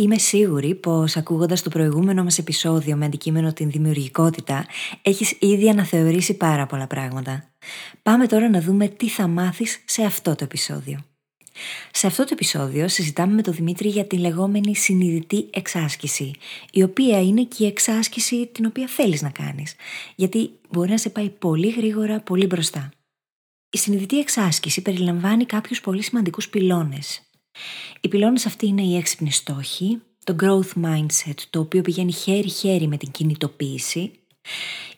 Είμαι σίγουρη πως ακούγοντας το προηγούμενο μας επεισόδιο με αντικείμενο την δημιουργικότητα έχεις ήδη αναθεωρήσει πάρα πολλά πράγματα. Πάμε τώρα να δούμε τι θα μάθεις σε αυτό το επεισόδιο. Σε αυτό το επεισόδιο συζητάμε με τον Δημήτρη για τη λεγόμενη συνειδητή εξάσκηση, η οποία είναι και η εξάσκηση την οποία θέλεις να κάνεις, γιατί μπορεί να σε πάει πολύ γρήγορα, πολύ μπροστά. Η συνειδητή εξάσκηση περιλαμβάνει κάποιους πολύ σημαντικούς πυλώνες, οι πυλώνες αυτοί είναι οι έξυπνοι στόχοι, το growth mindset το οποίο πηγαίνει χέρι-χέρι με την κινητοποίηση,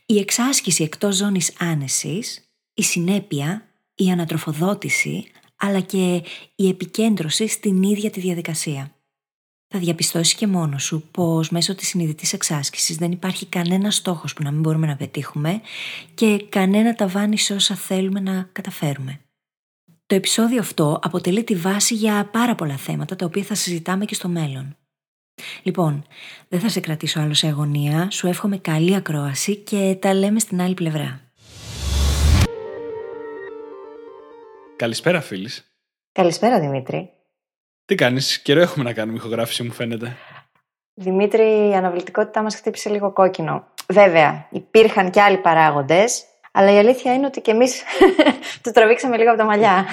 η εξάσκηση εκτός ζώνης άνεσης, η συνέπεια, η ανατροφοδότηση, αλλά και η επικέντρωση στην ίδια τη διαδικασία. Θα διαπιστώσει και μόνος σου πως μέσω της συνειδητής εξάσκησης δεν υπάρχει κανένα στόχος που να μην μπορούμε να πετύχουμε και κανένα ταβάνι σε όσα θέλουμε να καταφέρουμε. Το επεισόδιο αυτό αποτελεί τη βάση για πάρα πολλά θέματα τα οποία θα συζητάμε και στο μέλλον. Λοιπόν, δεν θα σε κρατήσω άλλο σε αγωνία, σου εύχομαι καλή ακρόαση και τα λέμε στην άλλη πλευρά. Καλησπέρα φίλης. Καλησπέρα Δημήτρη. Τι κάνεις, καιρό έχουμε να κάνουμε ηχογράφηση μου φαίνεται. Δημήτρη, η αναβλητικότητά μας χτύπησε λίγο κόκκινο. Βέβαια, υπήρχαν και άλλοι παράγοντες, αλλά η αλήθεια είναι ότι και εμείς το τραβήξαμε λίγο από τα μαλλιά.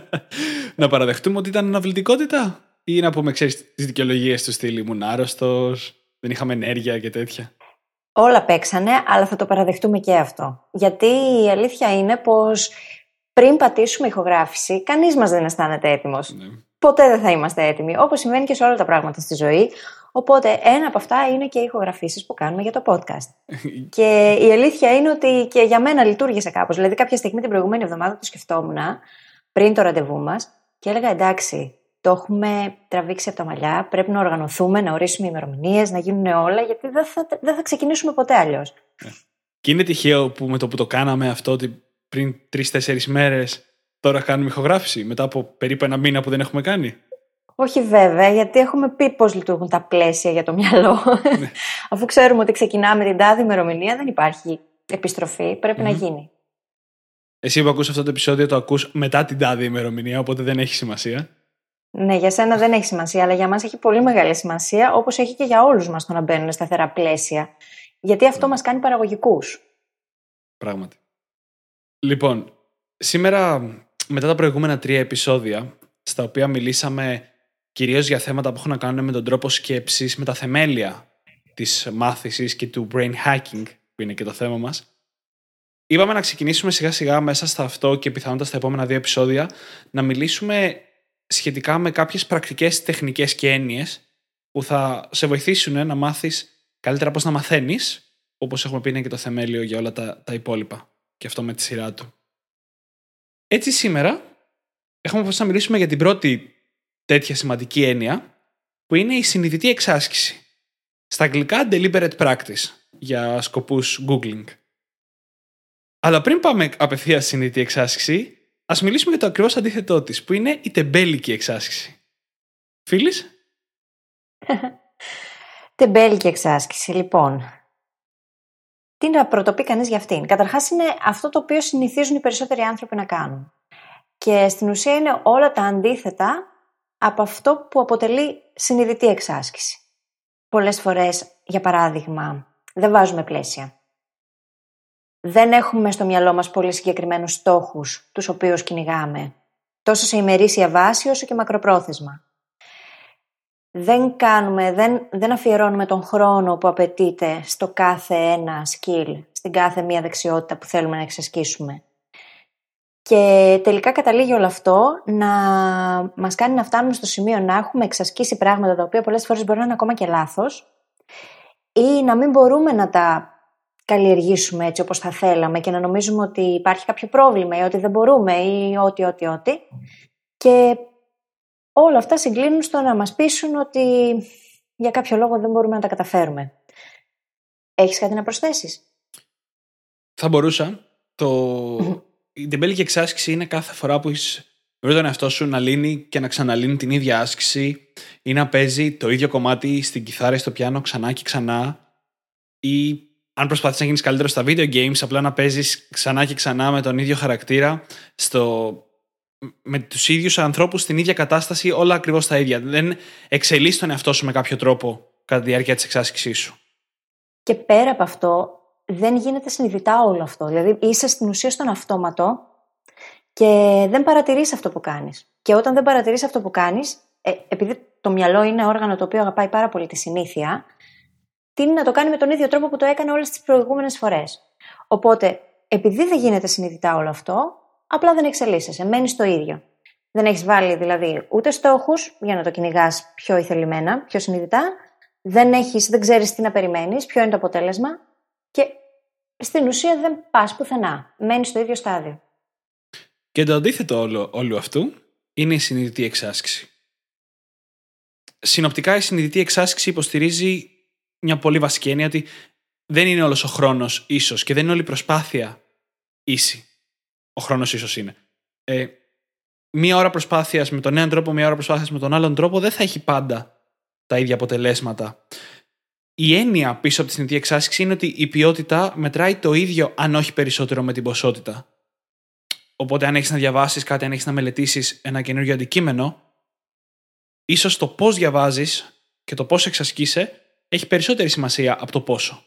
να παραδεχτούμε ότι ήταν αναβλητικότητα, ή να πούμε, ξέρεις, τις δικαιολογίες του στυλ. Ήμουν άρρωστος, δεν είχαμε ενέργεια και τέτοια. Όλα παίξανε, αλλά θα το παραδεχτούμε και αυτό. Γιατί η αλήθεια είναι πως πριν πατήσουμε ηχογράφηση, κανείς μας δεν αισθάνεται έτοιμος. Ναι. Ποτέ δεν θα είμαστε έτοιμοι. Όπως συμβαίνει και σε όλα τα πράγματα στη ζωή. Οπότε ένα από αυτά είναι και οι ηχογραφήσεις που κάνουμε για το podcast. και η αλήθεια είναι ότι και για μένα λειτουργήσε κάπως. Δηλαδή κάποια στιγμή την προηγούμενη εβδομάδα το σκεφτόμουν πριν το ραντεβού μας και έλεγα εντάξει, το έχουμε τραβήξει από τα μαλλιά, πρέπει να οργανωθούμε, να ορίσουμε ημερομηνίες, να γίνουν όλα, γιατί δεν θα, δεν θα ξεκινήσουμε ποτέ αλλιώς. Και είναι τυχαίο που με το που το κάναμε αυτό, ότι πριν τρει-τέσσερι μέρες τώρα κάνουμε ηχογράφηση, μετά από περίπου ένα μήνα που δεν έχουμε κάνει; Όχι βέβαια, γιατί έχουμε πει πώς λειτουργούν τα πλαίσια για το μυαλό. Ναι. Αφού ξέρουμε ότι ξεκινάμε την τάδη ημερομηνία, δεν υπάρχει επιστροφή. Πρέπει να γίνει. Εσύ που ακούς αυτό το επεισόδιο το ακούς μετά την τάδη ημερομηνία, οπότε δεν έχει σημασία; Ναι, για σένα δεν έχει σημασία, αλλά για μας έχει πολύ μεγάλη σημασία, όπως έχει και για όλους μας το να μπαίνουν σταθερά πλαίσια. Γιατί αυτό mm. μας κάνει παραγωγικούς. Πράγματι. Λοιπόν, σήμερα, μετά τα προηγούμενα τρία επεισόδια, στα οποία μιλήσαμε κυρίως για θέματα που έχουν να κάνουν με τον τρόπο σκέψης, με τα θεμέλια της μάθησης και του brain hacking, που είναι και το θέμα μας. Είπαμε να ξεκινήσουμε σιγά σιγά μέσα στα αυτό και πιθανότατα στα επόμενα δύο επεισόδια να μιλήσουμε σχετικά με κάποιες πρακτικές τεχνικές και έννοιες που θα σε βοηθήσουν να μάθεις καλύτερα πώς να μαθαίνεις, όπως έχουμε πει είναι και το θεμέλιο για όλα τα, τα υπόλοιπα και αυτό με τη σειρά του. Έτσι σήμερα έχουμε αποφασίσει να μιλήσουμε για την πρώτη τέτοια σημαντική έννοια που είναι η συνειδητή εξάσκηση. Στα αγγλικά deliberate practice για σκοπούς googling. Αλλά πριν πάμε απευθείας στη συνειδητή εξάσκηση, ας μιλήσουμε για το ακριβώς αντίθετό της, που είναι η τεμπέλικη εξάσκηση. Φίλης; τεμπέλικη εξάσκηση, λοιπόν. Τι να πρωτοπεί κανείς για αυτήν. Καταρχάς είναι αυτό το οποίο συνηθίζουν οι περισσότεροι άνθρωποι να κάνουν. Και στην ουσία είναι όλα τα αντίθετα από αυτό που αποτελεί συνειδητή εξάσκηση. Πολλές φορές, για παράδειγμα, δεν βάζουμε πλαίσια. Δεν έχουμε στο μυαλό μας πολύ συγκεκριμένους στόχους, τους οποίους κυνηγάμε, τόσο σε ημερήσια βάση όσο και μακροπρόθεσμα. Δεν κάνουμε, δεν, δεν αφιερώνουμε τον χρόνο που απαιτείται στο κάθε ένα skill, στην κάθε μία δεξιότητα που θέλουμε να εξασκήσουμε. Και τελικά καταλήγει όλο αυτό να μας κάνει να φτάνουμε στο σημείο να έχουμε εξασκήσει πράγματα τα οποία πολλές φορές μπορεί να είναι ακόμα και λάθος ή να μην μπορούμε να τα καλλιεργήσουμε έτσι όπως θα θέλαμε και να νομίζουμε ότι υπάρχει κάποιο πρόβλημα ή ότι δεν μπορούμε ή ότι, ότι, ότι. Και όλα αυτά συγκλίνουν στο να μας πείσουν ότι για κάποιο λόγο δεν μπορούμε να τα καταφέρουμε. Έχεις κάτι να προσθέσεις; Θα μπορούσα. το... η τεμπέλικη εξάσκηση είναι κάθε φορά που είσαι Βρει τον εαυτό σου να λύνει και να ξαναλύνει την ίδια άσκηση ή να παίζει το ίδιο κομμάτι στην κιθάρα ή στο πιάνο ξανά και ξανά ή αν προσπαθείς να γίνεις καλύτερος στα video games απλά να παίζεις ξανά και ξανά με τον ίδιο χαρακτήρα στο... με τους ίδιους ανθρώπους στην ίδια κατάσταση όλα ακριβώς τα ίδια. Δεν εξελίσσεις τον εαυτό σου με κάποιο τρόπο κατά τη διάρκεια της εξάσκησής σου. Και πέρα από αυτό δεν γίνεται συνειδητά όλο αυτό. Δηλαδή είσαι στην ουσία στον αυτόματο και δεν παρατηρείς αυτό που κάνεις. Και όταν δεν παρατηρείς αυτό που κάνεις, ε, επειδή το μυαλό είναι όργανο το οποίο αγαπάει πάρα πολύ τη συνήθεια, τίνει να το κάνει με τον ίδιο τρόπο που το έκανε όλες τις προηγούμενες φορές. Οπότε, επειδή δεν γίνεται συνειδητά όλο αυτό, απλά δεν εξελίσσεσαι, μένεις το ίδιο. Δεν έχεις βάλει δηλαδή ούτε στόχους για να το κυνηγάς πιο ηθελημένα, πιο συνειδητά. Δεν, έχεις, δεν ξέρεις τι να περιμένεις, ποιο είναι το αποτέλεσμα. Και στην ουσία δεν πας πουθενά. Μένεις στο ίδιο στάδιο. Και το αντίθετο όλου, όλου αυτού είναι η συνειδητή εξάσκηση. Συνοπτικά η συνειδητή εξάσκηση υποστηρίζει μια πολύ βασική έννοια ότι δεν είναι όλος ο χρόνος ίσος και δεν είναι όλη η προσπάθεια ίση. Ο χρόνος ίσος είναι. Ε, μία ώρα προσπάθειας με τον έναν τρόπο, μία ώρα προσπάθειας με τον άλλον τρόπο δεν θα έχει πάντα τα ίδια αποτελέσματα. Η έννοια πίσω από τη συνειδητή εξάσκηση είναι ότι η ποιότητα μετράει το ίδιο αν όχι περισσότερο με την ποσότητα. Οπότε, αν έχεις να διαβάσεις κάτι, αν έχεις να μελετήσεις ένα καινούργιο αντικείμενο, ίσως το πώς διαβάζεις και το πώς εξασκείσαι έχει περισσότερη σημασία από το πόσο.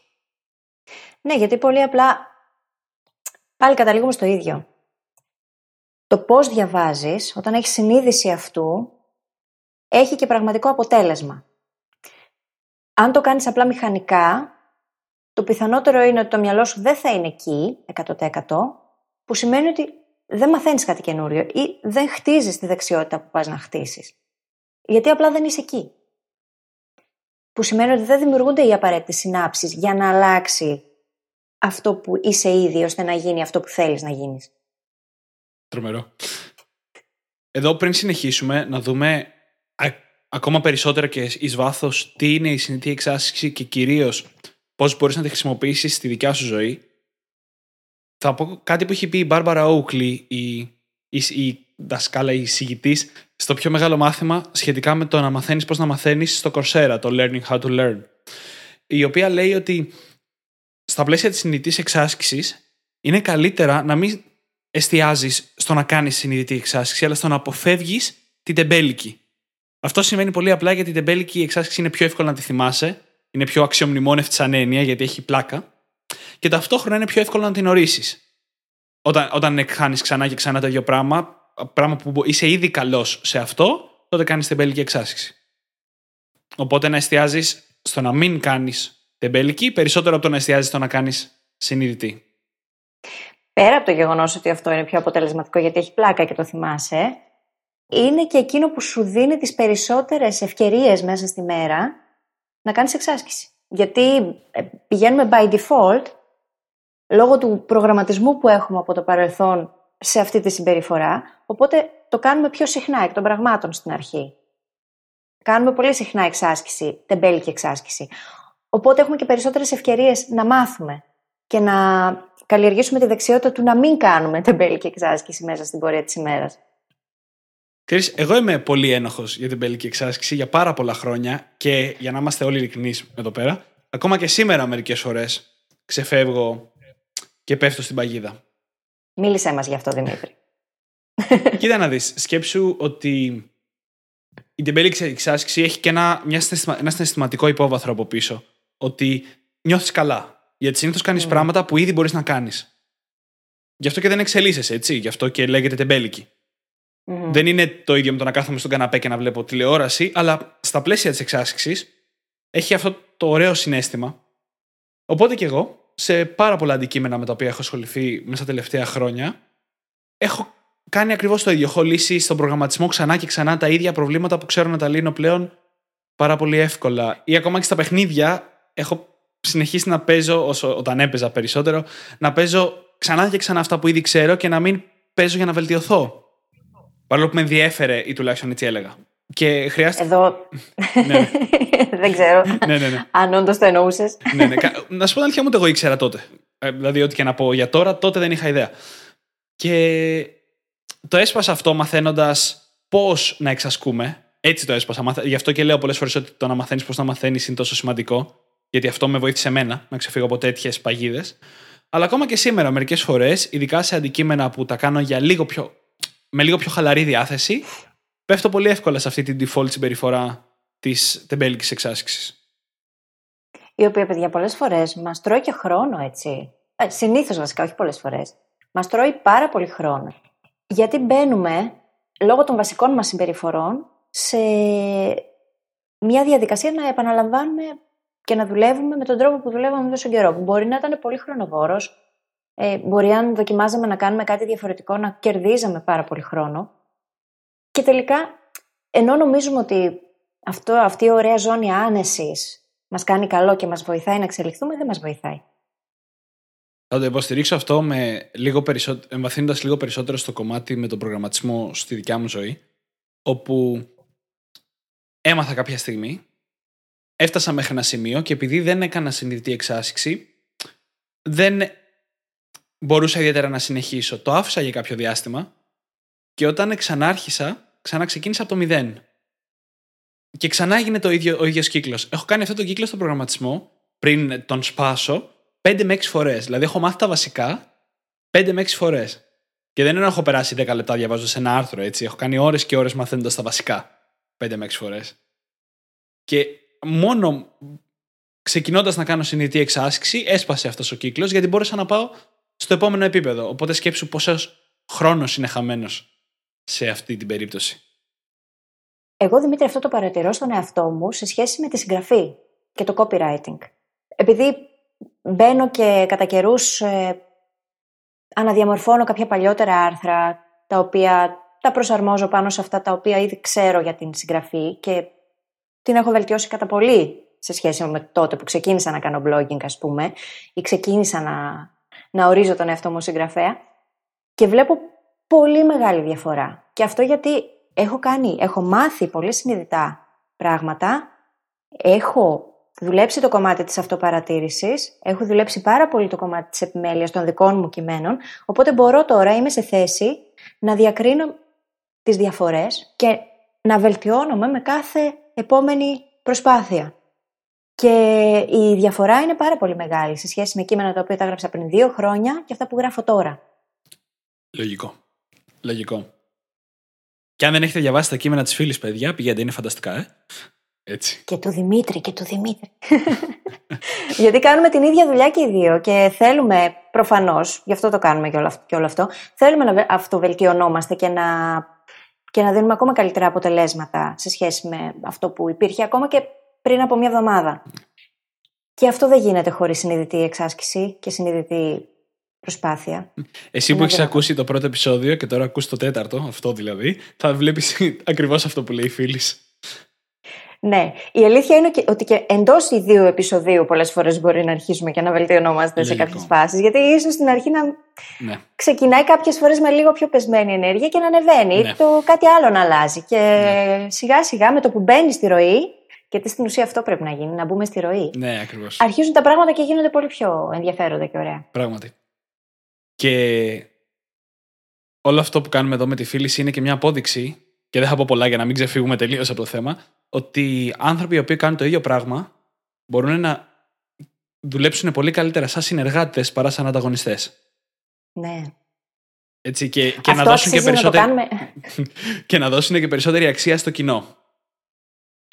Ναι, γιατί πολύ απλά πάλι καταλήγουμε στο ίδιο. Το πώς διαβάζεις, όταν έχεις συνείδηση αυτού, έχει και πραγματικό αποτέλεσμα. Αν το κάνεις απλά μηχανικά, το πιθανότερο είναι ότι το μυαλό σου δεν θα είναι εκεί 100% που σημαίνει ότι δεν μαθαίνεις κάτι καινούριο ή δεν χτίζεις τη δεξιότητα που πας να χτίσεις. Γιατί απλά δεν είσαι εκεί. Που σημαίνει ότι δεν δημιουργούνται οι απαραίτητες συνάψεις για να αλλάξει αυτό που είσαι ήδη, ώστε να γίνει αυτό που θέλεις να γίνεις. Τρομερό. Εδώ πριν συνεχίσουμε να δούμε ακόμα περισσότερα και εις βάθος τι είναι η συνηθή εξάσκηση και κυρίως πώς μπορείς να τη χρησιμοποιήσεις στη δικιά σου ζωή, θα πω κάτι που έχει πει η Μπάρμπαρα Όουκλι, η, η, η δασκάλα, η συγητή, στο πιο μεγάλο μάθημα σχετικά με το να μαθαίνεις πώς να μαθαίνεις στο Coursera, το Learning How to Learn. Η οποία λέει ότι στα πλαίσια της συνειδητή εξάσκησης είναι καλύτερα να μην εστιάζεις στο να κάνεις συνειδητή εξάσκηση, αλλά στο να αποφεύγεις την τεμπέλικη. Αυτό σημαίνει πολύ απλά γιατί την τεμπέλικη εξάσκηση είναι πιο εύκολο να τη θυμάσαι, είναι πιο αξιομνημόνευτη σαν έννοια γιατί έχει πλάκα και ταυτόχρονα είναι πιο εύκολο να την ορίσει. Όταν, όταν κάνει ξανά και ξανά το ίδιο πράγμα, πράγμα που είσαι ήδη καλός σε αυτό, τότε κάνεις τεμπέλικη εξάσκηση. Οπότε να εστιάζεις στο να μην κάνεις τεμπέλικη, περισσότερο από το να εστιάζεις στο να κάνεις συνειδητή. Πέρα από το γεγονός ότι αυτό είναι πιο αποτελεσματικό γιατί έχει πλάκα και το θυμάσαι, είναι και εκείνο που σου δίνει τις περισσότερες ευκαιρίες μέσα στη μέρα να κάνεις εξάσκηση. Γιατί ε, πηγαίνουμε by default, λόγω του προγραμματισμού που έχουμε από το παρελθόν σε αυτή τη συμπεριφορά, οπότε το κάνουμε πιο συχνά εκ των πραγμάτων στην αρχή. Κάνουμε πολύ συχνά εξάσκηση, τεμπέλικη εξάσκηση. Οπότε έχουμε και περισσότερες ευκαιρίες να μάθουμε και να καλλιεργήσουμε τη δεξιότητα του να μην κάνουμε τεμπέλικη εξάσκηση μέσα στην πορεία της ημέρας. Ξέρεις, εγώ είμαι πολύ ένοχος για την πελική εξάσκηση για πάρα πολλά χρόνια και για να είμαστε όλοι ειλικρινείς εδώ πέρα, ακόμα και σήμερα μερικές φορές ξεφεύγω και πέφτω στην παγίδα. Μίλησέ μας γι' αυτό, Δημήτρη. Κοίτα να δεις, σκέψου ότι η τεμπέλικη εξάσκηση έχει και ένα, μια ένα συναισθηματικό υπόβαθρο από πίσω. Ότι νιώθεις καλά. Γιατί συνήθως κάνεις mm. πράγματα που ήδη μπορείς να κάνεις. Γι' αυτό και δεν εξελίσσεσαι, έτσι. Γι' αυτό και λέγεται τεμπέλικη. Mm-hmm. Δεν είναι το ίδιο με το να κάθομαι στον καναπέ και να βλέπω τηλεόραση, αλλά στα πλαίσια της εξάσκησης έχει αυτό το ωραίο συνέστημα. Οπότε και εγώ, σε πάρα πολλά αντικείμενα με τα οποία έχω ασχοληθεί μέσα τα τελευταία χρόνια, έχω κάνει ακριβώς το ίδιο. Έχω λύσει στον προγραμματισμό ξανά και ξανά τα ίδια προβλήματα που ξέρω να τα λύνω πλέον πάρα πολύ εύκολα. Ή ακόμα και στα παιχνίδια έχω συνεχίσει να παίζω, όσο, όταν έπαιζα περισσότερο, να παίζω ξανά και ξανά αυτά που ήδη ξέρω και να μην παίζω για να βελτιωθώ. Παρόλο που με ενδιέφερε ή τουλάχιστον έτσι έλεγα. Και χρειάστηκε. Εδώ. ναι. Δεν ξέρω. ναι, ναι, ναι. Αν όντως το εννοούσες. ναι, ναι. Να σου πω την αλήθεια μου, το εγώ ήξερα τότε. Ε, δηλαδή, ό,τι και να πω για τώρα, τότε δεν είχα ιδέα. Και το έσπασα αυτό μαθαίνοντας πώς να εξασκούμε. Έτσι το έσπασα. Γι' αυτό και λέω πολλές φορές ότι το να μαθαίνεις πώς να μαθαίνεις είναι τόσο σημαντικό. Γιατί αυτό με βοήθησε εμένα να ξεφύγω από τέτοιες παγίδες. Αλλά ακόμα και σήμερα, μερικές φορές, ειδικά σε αντικείμενα που τα κάνω για λίγο πιο, με λίγο πιο χαλαρή διάθεση, πέφτω πολύ εύκολα σε αυτή την default συμπεριφορά της τεμπέλικης εξάσκησης. Η οποία, παιδιά, πολλές φορές μας τρώει και χρόνο, έτσι. Ε, Συνήθως βασικά, όχι πολλές φορές. Μας τρώει πάρα πολύ χρόνο. Γιατί μπαίνουμε, λόγω των βασικών μας συμπεριφορών, σε μια διαδικασία να επαναλαμβάνουμε και να δουλεύουμε με τον τρόπο που δουλεύαμε τόσο καιρό. Που μπορεί να ήταν πολύ χρονοβόρος, ε, μπορεί αν δοκιμάζαμε να κάνουμε κάτι διαφορετικό να κερδίζαμε πάρα πολύ χρόνο. Και τελικά, ενώ νομίζουμε ότι αυτό, αυτή η ωραία ζώνη άνεσης μας κάνει καλό και μας βοηθάει να εξελιχθούμε, δεν μας βοηθάει. Θα το υποστηρίξω αυτό με λίγο περισσότερο, εμβαθύνοντας λίγο περισσότερο στο κομμάτι με τον προγραμματισμό στη δικιά μου ζωή, όπου έμαθα κάποια στιγμή, έφτασα μέχρι ένα σημείο και επειδή δεν έκανα συνειδητή εξάσκηση, δεν μπορούσα ιδιαίτερα να συνεχίσω. Το άφησα για κάποιο διάστημα και όταν ξανάρχισα, ξαναξεκίνησα από το μηδέν. Και ξανά έγινε το ίδιο, ο ίδιος κύκλος. Έχω κάνει αυτό το κύκλο στο προγραμματισμό πριν τον σπάσω 5 με 6 φορές. Δηλαδή, έχω μάθει τα βασικά 5 με 6 φορές. Και δεν είναι έχω περάσει 10 λεπτά διαβάζοντας ένα άρθρο, έτσι. Έχω κάνει ώρες και ώρες μαθαίνοντας τα βασικά 5 με 6 φορές. Και μόνο ξεκινώντας να κάνω συνειδητή εξάσκηση, έσπασε αυτός ο κύκλος, γιατί μπόρεσα να πάω στο επόμενο επίπεδο. Οπότε σκέψου πόσος χρόνος είναι χαμένος σε αυτή την περίπτωση. Εγώ, Δημήτρη, αυτό το παρατηρώ στον εαυτό μου σε σχέση με τη συγγραφή και το copywriting. Επειδή μπαίνω και κατά καιρούς ε, αναδιαμορφώνω κάποια παλιότερα άρθρα, τα οποία τα προσαρμόζω πάνω σε αυτά τα οποία ήδη ξέρω για την συγγραφή και την έχω βελτιώσει κατά πολύ σε σχέση με τότε που ξεκίνησα να κάνω blogging, ας πούμε, ή ξεκίνησα να, να ορίζω τον εαυτό μου συγγραφέα. Και βλέπω πολύ μεγάλη διαφορά. Και αυτό γιατί έχω κάνει, έχω μάθει πολύ συνειδητά πράγματα, έχω δουλέψει το κομμάτι της αυτοπαρατήρησης, έχω δουλέψει πάρα πολύ το κομμάτι της επιμέλειας των δικών μου κειμένων, οπότε μπορώ τώρα, είμαι σε θέση να διακρίνω τις διαφορές και να βελτιώνομαι με κάθε επόμενη προσπάθεια. Και η διαφορά είναι πάρα πολύ μεγάλη σε σχέση με κείμενα τα οποία τα έγραψα πριν δύο χρόνια και αυτά που γράφω τώρα. Λογικό. Λογικό. Και αν δεν έχετε διαβάσει τα κείμενα της φίλης, παιδιά, πηγαίνετε, είναι φανταστικά, ε. Έτσι. Και του Δημήτρη και του Δημήτρη. Γιατί κάνουμε την ίδια δουλειά και οι δύο και θέλουμε προφανώς, γι' αυτό το κάνουμε και όλο, αυτό, και όλο αυτό, θέλουμε να αυτοβελτιωνόμαστε και να, και να δίνουμε ακόμα καλύτερα αποτελέσματα σε σχέση με αυτό που υπήρχε ακόμα και πριν από μια εβδομάδα. Και αυτό δεν γίνεται χωρίς συνειδητή εξάσκηση και συνειδητή προσπάθεια. Εσύ που έχεις ακούσει το πρώτο επεισόδιο και τώρα ακούς το τέταρτο, αυτό δηλαδή, θα βλέπεις ακριβώς αυτό που λέει η φίλης. Ναι. Η αλήθεια είναι ότι και εντός ιδίου επεισοδίου πολλές φορές μπορεί να αρχίσουμε και να βελτιωνόμαστε σε κάποιες φάσεις. Γιατί ίσως στην αρχή να ναι. ξεκινάει κάποιες φορές με λίγο πιο πεσμένη ενέργεια και να ανεβαίνει. Ναι. Το κάτι άλλο να αλλάζει. Και ναι. σιγά σιγά με το που μπαίνει στη ροή, γιατί στην ουσία αυτό πρέπει να γίνει, να μπούμε στη ροή. Ναι, ακριβώς. Αρχίζουν τα πράγματα και γίνονται πολύ πιο ενδιαφέροντα και ωραία. Πράγματι. Και όλο αυτό που κάνουμε εδώ με τη φίλη είναι και μια απόδειξη, και δεν θα πω πολλά για να μην ξεφύγουμε τελείως από το θέμα, ότι άνθρωποι οι οποίοι κάνουν το ίδιο πράγμα μπορούν να δουλέψουν πολύ καλύτερα σαν συνεργάτες παρά σαν ανταγωνιστές. Ναι. Έτσι, και, και να δώσουν και περισσότερη. Να και να δώσουν και περισσότερη αξία στο κοινό.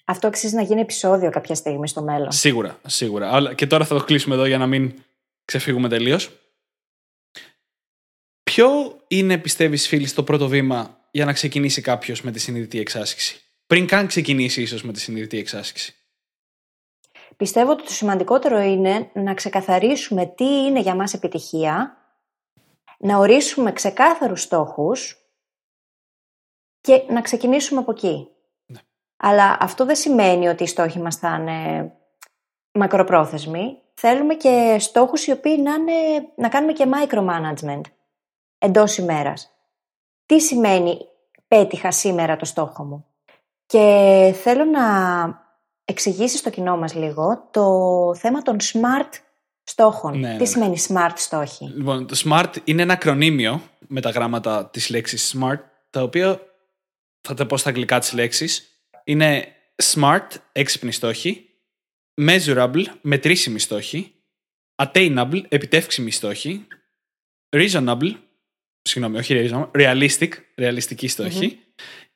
Αυτό αξίζει να γίνει επεισόδιο κάποια στιγμή στο μέλλον. Σίγουρα, σίγουρα. Και τώρα θα το κλείσουμε εδώ για να μην ξεφύγουμε τελείως. Ποιο είναι, πιστεύεις, φίλοι, το πρώτο βήμα για να ξεκινήσει κάποιος με τη συνειδητή εξάσκηση, πριν καν ξεκινήσει ίσως με τη συνειδητή εξάσκηση. Πιστεύω ότι το σημαντικότερο είναι να ξεκαθαρίσουμε τι είναι για μας επιτυχία, να ορίσουμε ξεκάθαρους στόχους και να ξεκινήσουμε από εκεί. Ναι. Αλλά αυτό δεν σημαίνει ότι οι στόχοι μας θα είναι μακροπρόθεσμοι. Θέλουμε και στόχους οι οποίοι να, είναι, να κάνουμε και micromanagement εντός ημέρας. Τι σημαίνει πέτυχα σήμερα το στόχο μου. Και θέλω να εξηγήσεις στο κοινό μας λίγο το θέμα των SMART στόχων. Ναι, ναι, Τι ναι. σημαίνει smart στόχοι; Λοιπόν, το SMART είναι ένα ακρονίμιο με τα γράμματα της λέξης SMART, τα οποία θα τα πω στα αγγλικά τις λέξεις. Είναι SMART, έξυπνη στόχη, measurable, μετρήσιμη στόχη, attainable, επιτεύξιμη στόχη, reasonable, συγγνώμη, όχι reasonable, realistic, ρεαλιστική στόχη,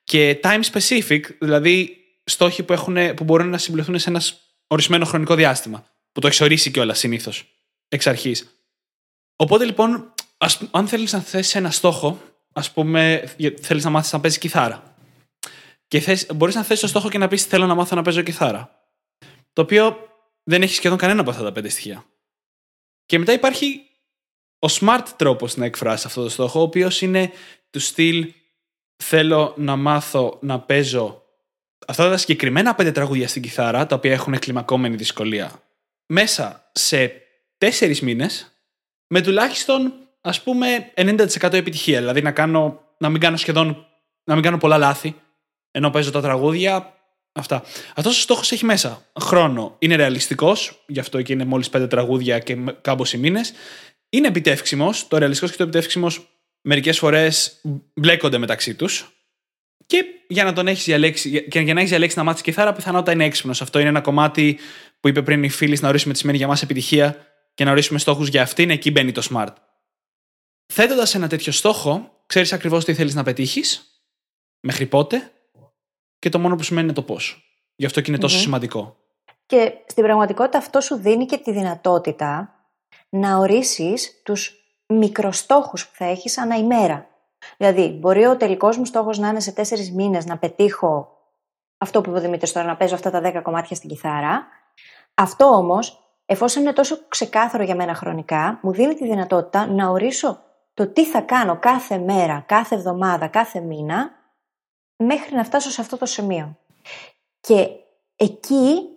και time specific, δηλαδή στόχοι που, έχουν, που μπορούν να συμπληρωθούν σε ένας ορισμένο χρονικό διάστημα, που το έχεις ορίσει κιόλας συνήθως εξ αρχής. Οπότε λοιπόν, ας, αν θέλεις να θέσει ένα στόχο, ας πούμε, θέλεις να μάθεις να παίζεις κιθάρα. Και θες, μπορείς να θέσει το στόχο και να πεις: Θέλω να μάθω να παίζω κιθάρα. Το οποίο δεν έχει σχεδόν κανένα από αυτά τα πέντε στοιχεία. Και μετά υπάρχει ο smart τρόπος να εκφράσει αυτό το στόχο, ο οποίος είναι του στυλ θέλω να μάθω να παίζω αυτά τα συγκεκριμένα πέντε τραγούδια στην κιθάρα, τα οποία έχουν κλιμακόμενη δυσκολία, μέσα σε τέσσερις μήνες, με τουλάχιστον ας πούμε 90% επιτυχία. Δηλαδή να, κάνω, να μην κάνω σχεδόν, να μην κάνω πολλά λάθη, ενώ παίζω τα τραγούδια, αυτά. Αυτός ο στόχος έχει μέσα χρόνο. Είναι ρεαλιστικός, γι' αυτό και είναι μόλις πέντε τραγούδια και κάμποσι μήνες. Είναι επιτεύξιμος, το ρεαλιστικός και το επιτεύξιμος μερικές φορές μπλέκονται μεταξύ τους. Και για να τον έχεις διαλέξει, και για να έχεις διαλέξει να μάθεις κιθάρα, πιθανότατα είναι έξυπνος. Αυτό είναι ένα κομμάτι που είπε πριν η φίλη να ορίσουμε τι σημαίνει για μας επιτυχία και να ορίσουμε στόχους για αυτήν. Εκεί μπαίνει το smart. Θέτοντας ένα τέτοιο στόχο, ξέρεις ακριβώς τι θέλεις να πετύχεις, μέχρι πότε, και το μόνο που σημαίνει είναι το πώς. Γι' αυτό και είναι τόσο Μμμ. σημαντικό. Και στην πραγματικότητα αυτό σου δίνει και τη δυνατότητα να ορίσεις τους μικροστόχους που θα έχεις ανά ημέρα. Δηλαδή, μπορεί ο τελικός μου στόχος να είναι σε τέσσερις μήνες να πετύχω αυτό που είπε ο Δημήτρης τώρα, να παίζω αυτά τα δέκα κομμάτια στην κιθάρα. Αυτό όμως, εφόσον είναι τόσο ξεκάθαρο για μένα χρονικά, μου δίνει τη δυνατότητα να ορίσω το τι θα κάνω κάθε μέρα, κάθε εβδομάδα, κάθε μήνα, μέχρι να φτάσω σε αυτό το σημείο. Και εκεί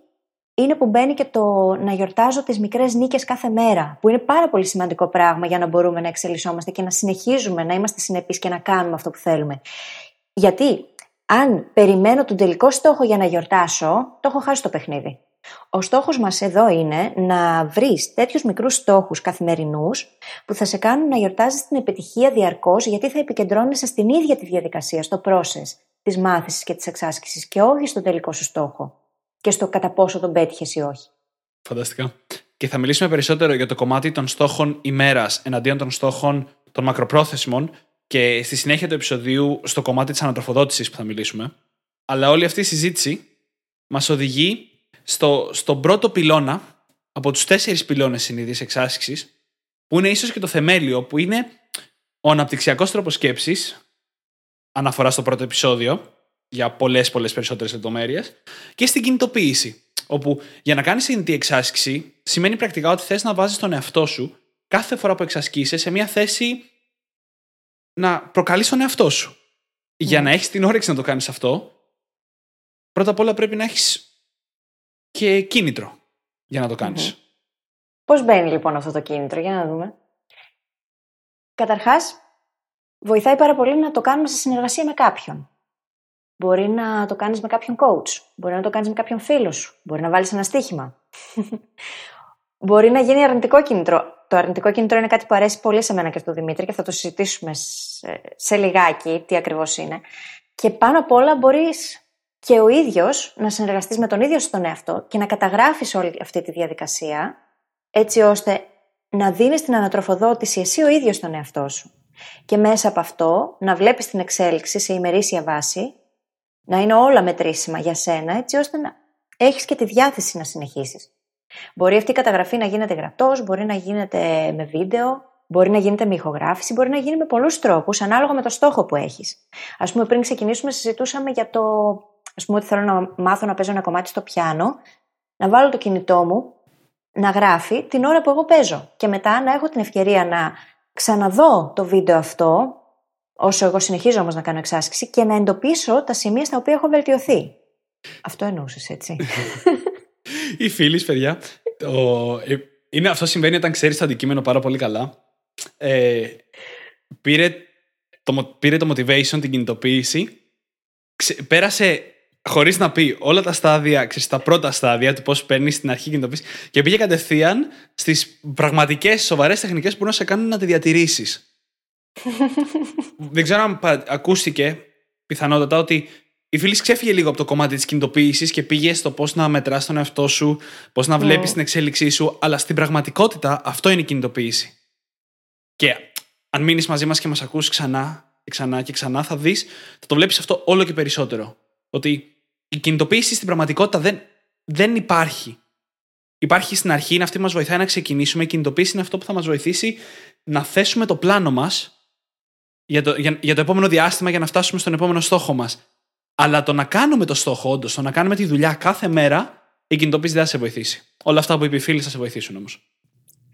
είναι που μπαίνει και το να γιορτάζω τις μικρές νίκες κάθε μέρα, που είναι πάρα πολύ σημαντικό πράγμα για να μπορούμε να εξελισσόμαστε και να συνεχίζουμε να είμαστε συνεπείς και να κάνουμε αυτό που θέλουμε. Γιατί αν περιμένω τον τελικό στόχο για να γιορτάσω, το έχω χάσει το παιχνίδι. Ο στόχος μας εδώ είναι να βρεις τέτοιους μικρούς στόχους καθημερινούς που θα σε κάνουν να γιορτάζεις την επιτυχία διαρκώς γιατί θα επικεντρώνεσαι στην ίδια τη διαδικασία, στο process της μάθησης και της εξάσκησης και όχι στον τελικό σου στόχο και στο κατά πόσο τον πέτυχες ή όχι. Φανταστικά. Και θα μιλήσουμε περισσότερο για το κομμάτι των στόχων ημέρας εναντίον των στόχων των μακροπρόθεσμων και στη συνέχεια του επεισοδίου στο κομμάτι της ανατροφοδότησης που θα μιλήσουμε. Αλλά όλη αυτή η συζήτηση μας οδηγεί στο, στον πρώτο πυλώνα από τους τέσσερις πυλώνες συνειδής εξάσκησης, που είναι ίσως και το θεμέλιο, που είναι ο αναπτυξιακός τρόπος σκέψης, αναφορά στο πρώτο επεισόδιο, για πολλές πολλές περισσότερες λεπτομέρειες, και στην κινητοποίηση. Όπου για να κάνεις συνειδητή εξάσκηση σημαίνει πρακτικά ότι θες να βάζεις τον εαυτό σου κάθε φορά που εξασκείσαι σε μια θέση να προκαλείς τον εαυτό σου. Για να έχεις την όρεξη να το κάνεις αυτό, πρώτα απ' όλα πρέπει να έχεις και κίνητρο για να το κάνεις. Μμμ. Πώς μπαίνει λοιπόν αυτό το κίνητρο, για να δούμε. Καταρχάς, βοηθάει πάρα πολύ να το κάνουμε σε συνεργασία με κάποιον. Μπορεί να το κάνεις με κάποιον coach, μπορεί να το κάνεις με κάποιον φίλο σου, μπορεί να βάλεις ένα στοίχημα. μπορεί να γίνει αρνητικό κίνητρο. Το αρνητικό κίνητρο είναι κάτι που αρέσει πολύ σε μένα και στον Δημήτρη και θα το συζητήσουμε σε, σε λιγάκι τι ακριβώς είναι. Και πάνω απ' όλα μπορείς και ο ίδιος να συνεργαστείς με τον ίδιο στον εαυτό και να καταγράφεις όλη αυτή τη διαδικασία έτσι ώστε να δίνεις την ανατροφοδότηση εσύ ο ίδιος στον εαυτό σου. Και μέσα από αυτό να βλέπεις την εξέλιξη σε ημερήσια βάση, να είναι όλα μετρήσιμα για σένα, έτσι ώστε να έχεις και τη διάθεση να συνεχίσεις. Μπορεί αυτή η καταγραφή να γίνεται γραπτός, μπορεί να γίνεται με βίντεο, μπορεί να γίνεται με ηχογράφηση, μπορεί να γίνει με πολλούς τρόπους, ανάλογα με το στόχο που έχεις. Ας πούμε πριν ξεκινήσουμε συζητούσαμε για το, ας πούμε ότι θέλω να μάθω να παίζω ένα κομμάτι στο πιάνο, να βάλω το κινητό μου, να γράφει την ώρα που εγώ παίζω και μετά να έχω την ευκαιρία να ξαναδώ το βίντεο αυτό, όσο εγώ συνεχίζω όμως να κάνω εξάσκηση και να εντοπίσω τα σημεία στα οποία έχω βελτιωθεί. Αυτό εννοούσες, έτσι. Οι φίλοι, παιδιά. Το... ε, Είναι, αυτό συμβαίνει όταν ξέρεις το αντικείμενο πάρα πολύ καλά. Ε, πήρε, το, μο- πήρε το motivation, την κινητοποίηση. ξε- πέρασε χωρίς να πει όλα τα στάδια, ξέρεις, τα πρώτα στάδια του πώς παίρνεις στην αρχή κινητοποίηση και πήγε κατευθείαν στις πραγματικές σοβαρές τεχνικές που μπορούν να σε κάνουν να τη διατηρήσεις. Δεν ξέρω αν ακούστηκε πιθανότατα ότι η φίλη ξέφυγε λίγο από το κομμάτι της κινητοποίησης και πήγε στο πώς να μετράς τον εαυτό σου, πώς να βλέπεις την εξέλιξή σου, αλλά στην πραγματικότητα αυτό είναι η κινητοποίηση. Και αν μείνεις μαζί μας και μας ακούς ξανά και ξανά και ξανά, θα δεις, θα το βλέπεις αυτό όλο και περισσότερο. Ότι η κινητοποίηση στην πραγματικότητα δεν, δεν υπάρχει. Υπάρχει στην αρχή, είναι αυτή που μας βοηθάει να ξεκινήσουμε. Η κινητοποίηση είναι αυτό που θα μας βοηθήσει να θέσουμε το πλάνο μας για το, για, για το επόμενο διάστημα για να φτάσουμε στον επόμενο στόχο μας. Αλλά το να κάνουμε το στόχο, όντως, το να κάνουμε τη δουλειά κάθε μέρα, η κινητοποίηση δεν θα σε βοηθήσει. Όλα αυτά που είπε η φίλη θα σε βοηθήσουν όμως.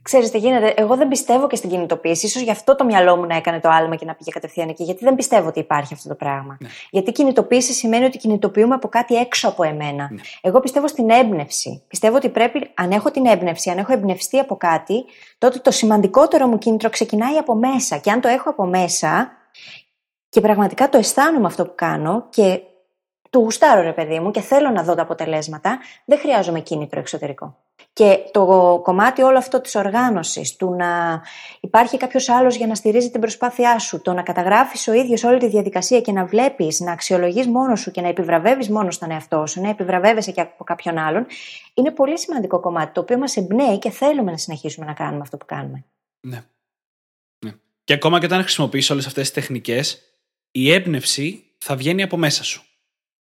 Ξέρεις τι γίνεται. Εγώ δεν πιστεύω και στην κινητοποίηση. σω γι' αυτό το μυαλό μου να έκανε το άλμα και να πήγε κατευθείαν εκεί. Γιατί δεν πιστεύω ότι υπάρχει αυτό το πράγμα. Ναι. Γιατί κινητοποίηση σημαίνει ότι κινητοποιούμε από κάτι έξω από εμένα. Ναι. Εγώ πιστεύω στην έμπνευση. Πιστεύω ότι πρέπει, αν έχω την έμπνευση, αν έχω εμπνευστεί από κάτι, τότε το σημαντικότερο μου κίνητρο ξεκινάει από μέσα. Και αν το έχω από μέσα και πραγματικά το αισθάνομαι αυτό που κάνω και του γουστάρω ρε παιδί μου και θέλω να δω τα αποτελέσματα, δεν χρειάζομαι κίνητρο εξωτερικό. Και το κομμάτι όλο αυτό της οργάνωσης, του να υπάρχει κάποιος άλλος για να στηρίζει την προσπάθειά σου, το να καταγράφεις ο ίδιος όλη τη διαδικασία και να βλέπεις, να αξιολογείς μόνος σου και να επιβραβεύεις μόνος τον εαυτό σου, να επιβραβεύεσαι και από κάποιον άλλον, είναι πολύ σημαντικό κομμάτι, το οποίο μας εμπνέει και θέλουμε να συνεχίσουμε να κάνουμε αυτό που κάνουμε. Ναι. ναι. Και ακόμα και όταν χρησιμοποιείς όλες αυτές τις τεχνικές, η έμπνευση θα βγαίνει από μέσα σου.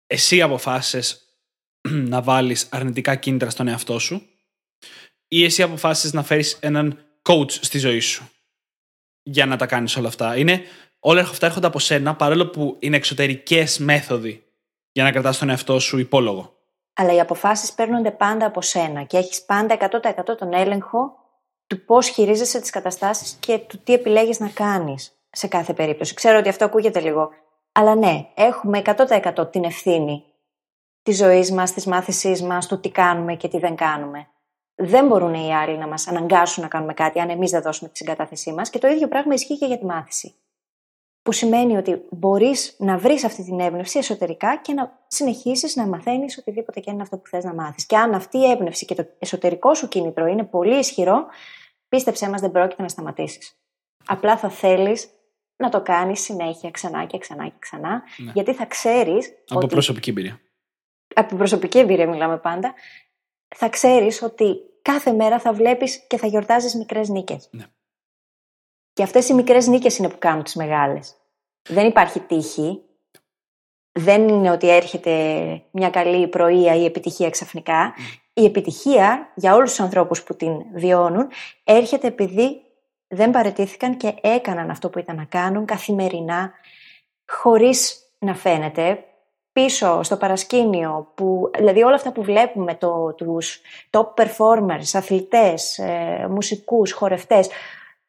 Εσύ αποφάσισες να βάλεις αρνητικά κίνητρα στον εαυτό σου ή εσύ αποφάσισες να φέρεις έναν coach στη ζωή σου για να τα κάνεις όλα αυτά. Είναι, όλα αυτά έρχονται από σένα παρόλο που είναι εξωτερικές μέθοδοι για να κρατάς τον εαυτό σου υπόλογο. Αλλά οι αποφάσεις παίρνονται πάντα από σένα και έχεις πάντα 100% τον έλεγχο του πώς χειρίζεσαι τις καταστάσεις και του τι επιλέγεις να κάνεις σε κάθε περίπτωση. Ξέρω ότι αυτό ακούγεται λίγο. Αλλά ναι, έχουμε 100% την ευθύνη της ζωής μας, της μάθησής μας, του τι κάνουμε και τι δεν κάνουμε δεν μπορούν οι άλλοι να μας αναγκάσουν να κάνουμε κάτι αν εμείς δεν δώσουμε τη συγκατάθεσή μας. Και το ίδιο πράγμα ισχύει και για τη μάθηση. Που σημαίνει ότι μπορείς να βρεις αυτή την έμπνευση εσωτερικά και να συνεχίσεις να μαθαίνεις οτιδήποτε και είναι αυτό που θες να μάθεις. Και αν αυτή η έμπνευση και το εσωτερικό σου κίνητρο είναι πολύ ισχυρό, πίστεψέ μας δεν πρόκειται να σταματήσεις. Απλά θα θέλεις να το κάνεις συνέχεια ξανά και ξανά και ξανά, ναι. γιατί θα ξέρεις. Από ότι... προσωπική εμπειρία. Από προσωπική εμπειρία μιλάμε πάντα θα ξέρεις ότι κάθε μέρα θα βλέπεις και θα γιορτάζεις μικρές νίκες. Ναι. Και αυτές οι μικρές νίκες είναι που κάνουν τις μεγάλες. Δεν υπάρχει τύχη. Δεν είναι ότι έρχεται μια καλή πρωία ή επιτυχία ξαφνικά. Ναι. Η επιτυχία για όλους τους ανθρώπους που την βιώνουν έρχεται επειδή δεν παρετήθηκαν και έκαναν αυτό που ήταν να κάνουν καθημερινά χωρίς να φαίνεται, πίσω στο παρασκήνιο, που, δηλαδή όλα αυτά που βλέπουμε, το, τους top performers, αθλητές, ε, μουσικούς, χορευτές,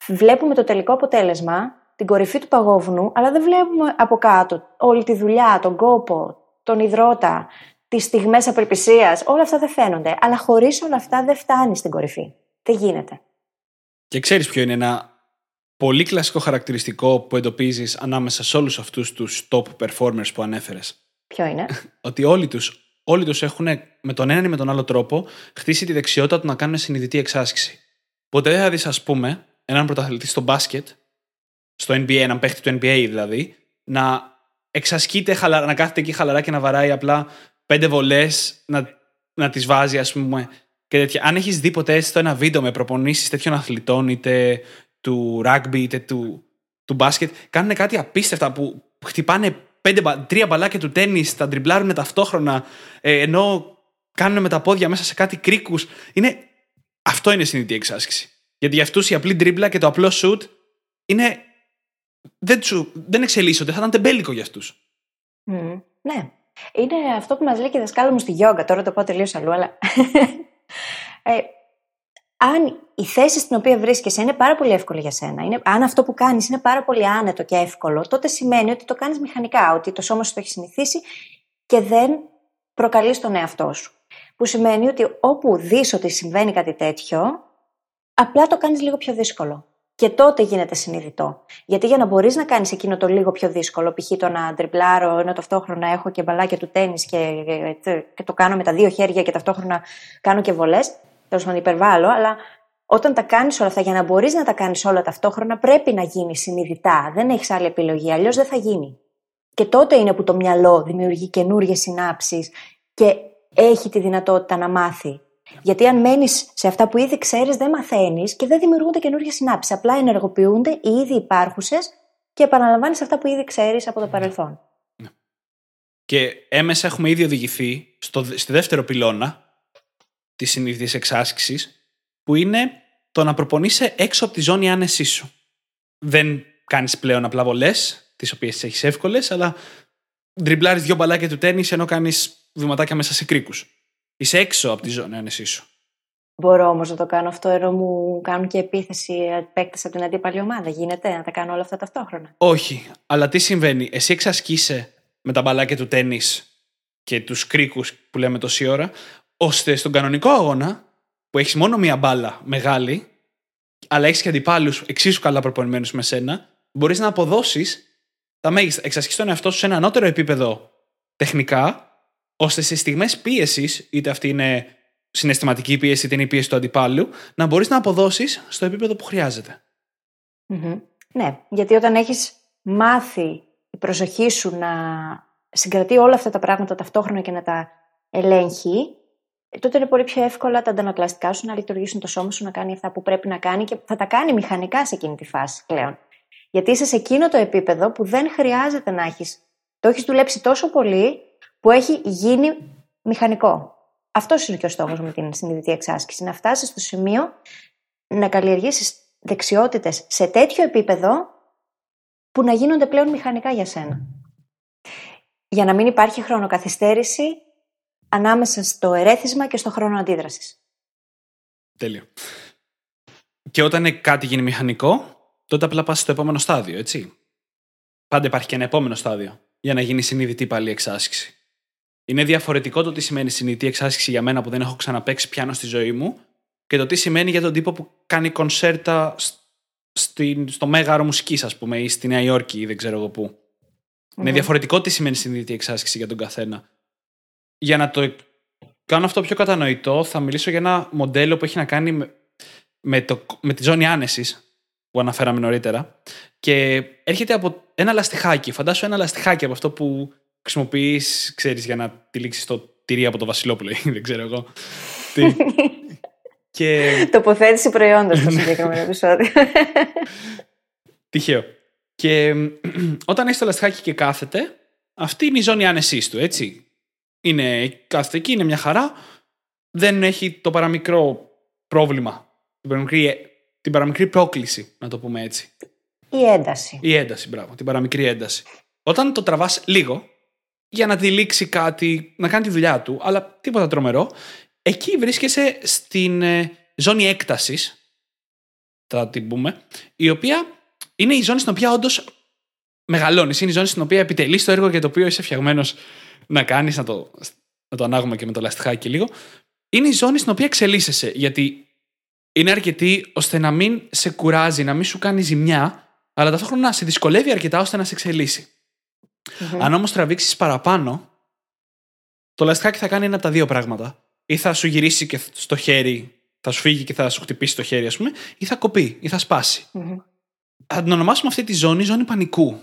βλέπουμε το τελικό αποτέλεσμα, την κορυφή του παγόβουνου, αλλά δεν βλέπουμε από κάτω όλη τη δουλειά, τον κόπο, τον υδρότα, τις στιγμές απελπισίας, όλα αυτά δεν φαίνονται. Αλλά χωρίς όλα αυτά δεν φτάνει στην κορυφή. Δεν γίνεται. Και ξέρεις ποιο είναι ένα πολύ κλασικό χαρακτηριστικό που εντοπίζεις ανάμεσα σε όλους αυτούς τους top performers που ανέφερες; Ποιο είναι; ότι όλοι τους όλοι τους έχουν με τον έναν ή με τον άλλο τρόπο χτίσει τη δεξιότητα του να κάνουν συνειδητή εξάσκηση. Ποτέ δεν θα δεις, ας πούμε, έναν πρωταθλητή στο μπάσκετ, στο NBA, έναν παίχτη του NBA δηλαδή, να εξασκείται χαλαρά, να κάθεται εκεί χαλαρά και να βαράει απλά πέντε βολές, να, να τις βάζει, ας πούμε. Και τέτοια. Αν έχεις δει ποτέ στο ένα βίντεο με προπονήσεις τέτοιων αθλητών, είτε του rugby, είτε του, του μπάσκετ, κάνουν κάτι απίστευτα που χτυπάνε πέντε, τρία μπαλάκια του τέννη, τα τριμπλάρουν ταυτόχρονα, ε, ενώ κάνουν με τα πόδια μέσα σε κάτι κρίκους. Είναι... Αυτό είναι συνειδητή εξάσκηση. Γιατί για αυτούς η απλή τρίμπλα και το απλό σουτ είναι. Δεν, του, δεν εξελίσσονται, θα ήταν τεμπέλικο για αυτούς. Mm, ναι. Είναι αυτό που μας λέει και η δασκάλα μου στη γιόγκα. Τώρα το πω τελείως αλλού, αλλά. ε, αν η θέση στην οποία βρίσκεσαι είναι πάρα πολύ εύκολη για σένα, είναι, αν αυτό που κάνεις είναι πάρα πολύ άνετο και εύκολο, τότε σημαίνει ότι το κάνεις μηχανικά, ότι το σώμα σου το έχει συνηθίσει και δεν προκαλείς τον εαυτό σου. Που σημαίνει ότι όπου δεις ότι συμβαίνει κάτι τέτοιο, απλά το κάνεις λίγο πιο δύσκολο. και τότε γίνεται συνειδητό. Γιατί για να μπορείς να κάνεις εκείνο το λίγο πιο δύσκολο, π.χ. το να τριπλάρω ενώ ταυτόχρονα έχω και μπαλάκια του τέννη και, και, το κάνω με τα δύο χέρια και ταυτόχρονα κάνω και βολές. Τέλος πάντων, υπερβάλλω, αλλά όταν τα κάνεις όλα αυτά, για να μπορείς να τα κάνεις όλα ταυτόχρονα, πρέπει να γίνει συνειδητά. Δεν έχεις άλλη επιλογή, αλλιώς δεν θα γίνει. Και τότε είναι που το μυαλό δημιουργεί καινούριε συνάψεις και έχει τη δυνατότητα να μάθει. Γιατί αν μένεις σε αυτά που ήδη ξέρεις, δεν μαθαίνεις και δεν δημιουργούνται καινούργιες συνάψεις. Απλά ενεργοποιούνται οι ήδη υπάρχουσες και επαναλαμβάνεις αυτά που ήδη ξέρεις από το παρελθόν. Ναι. Και έμεσα έχουμε ήδη οδηγηθεί στο, στη δεύτερο πυλώνα της συνειδητή εξάσκησης, που είναι το να προπονείσαι έξω από τη ζώνη άνεσής σου. Δεν κάνεις πλέον απλά βολές, τις οποίες έχεις εύκολες, αλλά ντριμπλάρει δύο μπαλάκια του τέννη ενώ κάνεις βηματάκια μέσα σε κρίκους. Είσαι έξω από τη ζώνη άνεσής σου. Μπορώ όμως να το κάνω αυτό ενώ μου κάνουν και επίθεση επέκταση από την αντίπαλη ομάδα. Γίνεται να τα κάνω όλα αυτά ταυτόχρονα. Όχι. Αλλά τι συμβαίνει, εσύ εξασκείσαι με τα μπαλάκια του τέννη και τους κρίκους που λέμε τόση ώρα, ώστε στον κανονικό αγώνα που έχεις μόνο μία μπάλα μεγάλη, αλλά έχεις και αντιπάλους εξίσου καλά προπονημένους με σένα, μπορείς να αποδώσεις τα μέγιστα. Εξασκεί τον εαυτό σου σε ένα ανώτερο επίπεδο τεχνικά, ώστε σε στιγμές πίεσης, είτε αυτή είναι συναισθηματική πίεση, είτε είναι η πίεση του αντιπάλου, να μπορείς να αποδώσεις στο επίπεδο που χρειαζεται Ναι, γιατί όταν έχεις μάθει η προσοχή σου να συγκρατεί όλα αυτά τα πράγματα ταυτόχρονα και να τα ελέγχει, τότε είναι πολύ πιο εύκολα τα αντανακλαστικά σου να λειτουργήσουν το σώμα σου να κάνει αυτά που πρέπει να κάνει και θα τα κάνει μηχανικά σε εκείνη τη φάση πλέον. Γιατί είσαι σε εκείνο το επίπεδο που δεν χρειάζεται να έχεις. Το έχεις δουλέψει τόσο πολύ που έχει γίνει μηχανικό. Αυτός είναι και ο στόχος με την συνειδητή εξάσκηση. Να φτάσεις στο σημείο να καλλιεργήσεις δεξιότητες σε τέτοιο επίπεδο που να γίνονται πλέον μηχανικά για σένα. Για να μην υπάρχει χρονοκαθυστέρηση ανάμεσα στο ερέθισμα και στο χρόνο αντίδρασης. Τέλειο. Και όταν κάτι γίνει μηχανικό, τότε απλά πας στο επόμενο στάδιο, έτσι. Πάντα υπάρχει και ένα επόμενο στάδιο για να γίνει συνειδητή πάλι εξάσκηση. Είναι διαφορετικό το τι σημαίνει συνειδητή εξάσκηση για μένα που δεν έχω ξαναπέξει πιάνο στη ζωή μου και το τι σημαίνει για τον τύπο που κάνει κονσέρτα στο μέγαρο μουσικής, ας πούμε, ή στη Νέα Υόρκη ή δεν ξέρω εγώ πού. Είναι διαφορετικό τι σημαίνει συνειδητή εξάσκηση για τον καθένα. Για να το κάνω αυτό πιο κατανοητό, θα μιλήσω για ένα μοντέλο που έχει να κάνει με, με, το, με τη ζώνη άνεσης που αναφέραμε νωρίτερα. Και έρχεται από ένα λαστιχάκι. Φαντάσου ένα λαστιχάκι από αυτό που χρησιμοποιείς, ξέρεις, για να τυλίξει το τυρί από το Βασιλόπουλο, δεν ξέρω εγώ. Τι. και... Τοποθέτηση προϊόντος στο συγκεκριμένο επεισόδιο. Τυχαίο. Και όταν έχει το λαστιχάκι και κάθεται, αυτή είναι η ζώνη άνεσής του, έτσι. Είναι, κάθεται εκεί, είναι μια χαρά. Δεν έχει το παραμικρό πρόβλημα. Την παραμικρή, την παραμικρή πρόκληση, να το πούμε έτσι. Η ένταση. Η ένταση, μπράβο. Την παραμικρή ένταση. Όταν το τραβάς λίγο, για να τυλίξει κάτι, να κάνει τη δουλειά του, αλλά τίποτα τρομερό, εκεί βρίσκεσαι στην ε, ζώνη έκτασης, θα την πούμε, η οποία είναι η ζώνη στην οποία όντως μεγαλώνεις. Είναι η ζώνη στην οποία επιτελείς το έργο για το οποίο είσαι φτιαγμένος να κάνεις, να το, να το ανάγουμε και με το λαστιχάκι λίγο. Είναι η ζώνη στην οποία εξελίσσεσαι. Γιατί είναι αρκετή ώστε να μην σε κουράζει, να μην σου κάνει ζημιά, αλλά ταυτόχρονα να σε δυσκολεύει αρκετά ώστε να σε εξελίσσει. Mm-hmm. Αν όμως τραβήξεις παραπάνω, το λαστιχάκι θα κάνει ένα από τα δύο πράγματα. Ή θα σου γυρίσει και στο χέρι, θα σου φύγει και θα σου χτυπήσει το χέρι, ας πούμε, ή θα κοπεί, ή θα σπάσει. Mm-hmm. Θα την ονομάσουμε αυτή τη ζώνη ζώνη πανικού.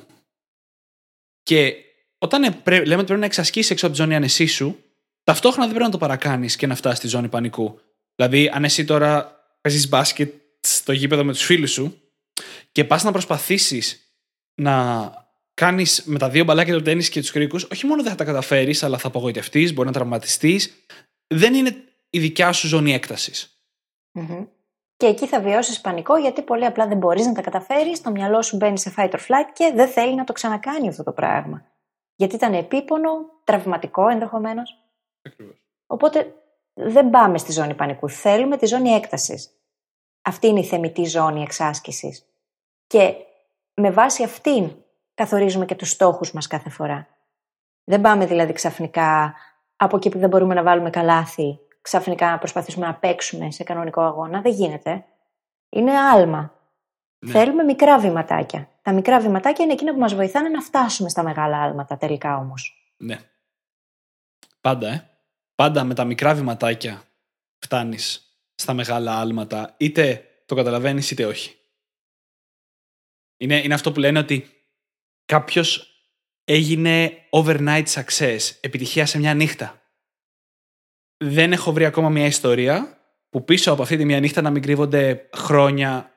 Και όταν λέμε ότι πρέπει να εξασκήσεις έξω από τη ζώνη ανεσή σου, ταυτόχρονα δεν πρέπει να το παρακάνεις και να φτάσεις στη ζώνη πανικού. Δηλαδή, αν εσύ τώρα παίζεις μπάσκετ στο γήπεδο με τους φίλους σου και πας να προσπαθήσεις να κάνεις με τα δύο μπαλάκια του τέννη και τους κρίκου, όχι μόνο δεν θα τα καταφέρεις, αλλά θα απογοητευτείς, μπορεί να τραυματιστείς. Δεν είναι η δικιά σου ζώνη Και εκεί θα βιώσεις πανικό, γιατί πολύ απλά δεν μπορείς να τα καταφέρεις. Το μυαλό σου μπαίνει σε fight or flight και δεν θέλει να το ξανακάνει αυτό το πράγμα. Γιατί ήταν επίπονο, τραυματικό ενδεχομένως. Οπότε δεν πάμε στη ζώνη πανικού. Θέλουμε τη ζώνη έκτασης. Αυτή είναι η θεμητή ζώνη εξάσκησης. Και με βάση αυτήν καθορίζουμε και τους στόχους μας κάθε φορά. Δεν πάμε δηλαδή ξαφνικά από εκεί που δεν μπορούμε να βάλουμε καλάθι, ξαφνικά να προσπαθήσουμε να παίξουμε σε κανονικό αγώνα. Δεν γίνεται. Είναι άλμα. Θέλουμε μικρά βηματάκια. Τα μικρά βηματάκια είναι εκείνα που μας βοηθάνε να φτάσουμε στα μεγάλα άλματα τελικά όμως. Ναι. Πάντα, ε. Πάντα με τα μικρά βηματάκια φτάνεις στα μεγάλα άλματα, είτε το καταλαβαίνεις είτε όχι. Είναι, είναι αυτό που λένε ότι κάποιος έγινε overnight success, επιτυχία σε μια νύχτα. Δεν έχω βρει ακόμα μια ιστορία που πίσω από αυτή τη μια νύχτα να μην κρύβονται χρόνια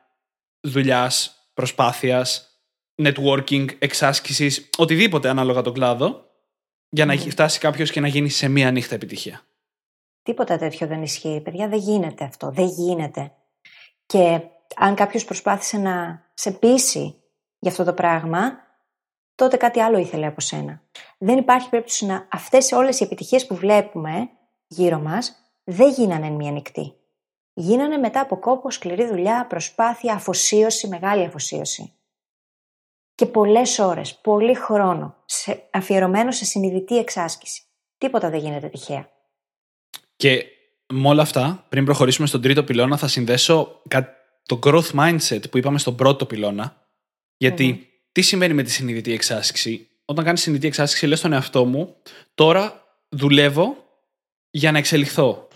δουλειάς, προσπάθειας, networking, εξάσκησης, οτιδήποτε ανάλογα τον κλάδο, για να mm. φτάσει κάποιος και να γίνει σε μία νύχτα επιτυχία. Τίποτα τέτοιο δεν ισχύει. Παιδιά, δεν γίνεται αυτό. Δεν γίνεται. Και αν κάποιος προσπάθησε να σε πείσει για αυτό το πράγμα, τότε κάτι άλλο ήθελε από σένα. Δεν υπάρχει περίπτωση να αυτές όλες οι επιτυχίες που βλέπουμε γύρω μας δεν γίνανε μία νυχτή γίνανε μετά από κόπο, σκληρή δουλειά, προσπάθεια, αφοσίωση, μεγάλη αφοσίωση. Και πολλές ώρες, πολύ χρόνο, σε, αφιερωμένο σε συνειδητή εξάσκηση. Τίποτα δεν γίνεται τυχαία. Και με όλα αυτά, πριν προχωρήσουμε στον τρίτο πυλώνα, θα συνδέσω το growth mindset που είπαμε στον πρώτο πυλώνα. τι σημαίνει με τη συνειδητή εξάσκηση; Όταν κάνεις συνειδητή εξάσκηση, λες στον εαυτό μου, τώρα δουλεύω για να εξελιχθώ.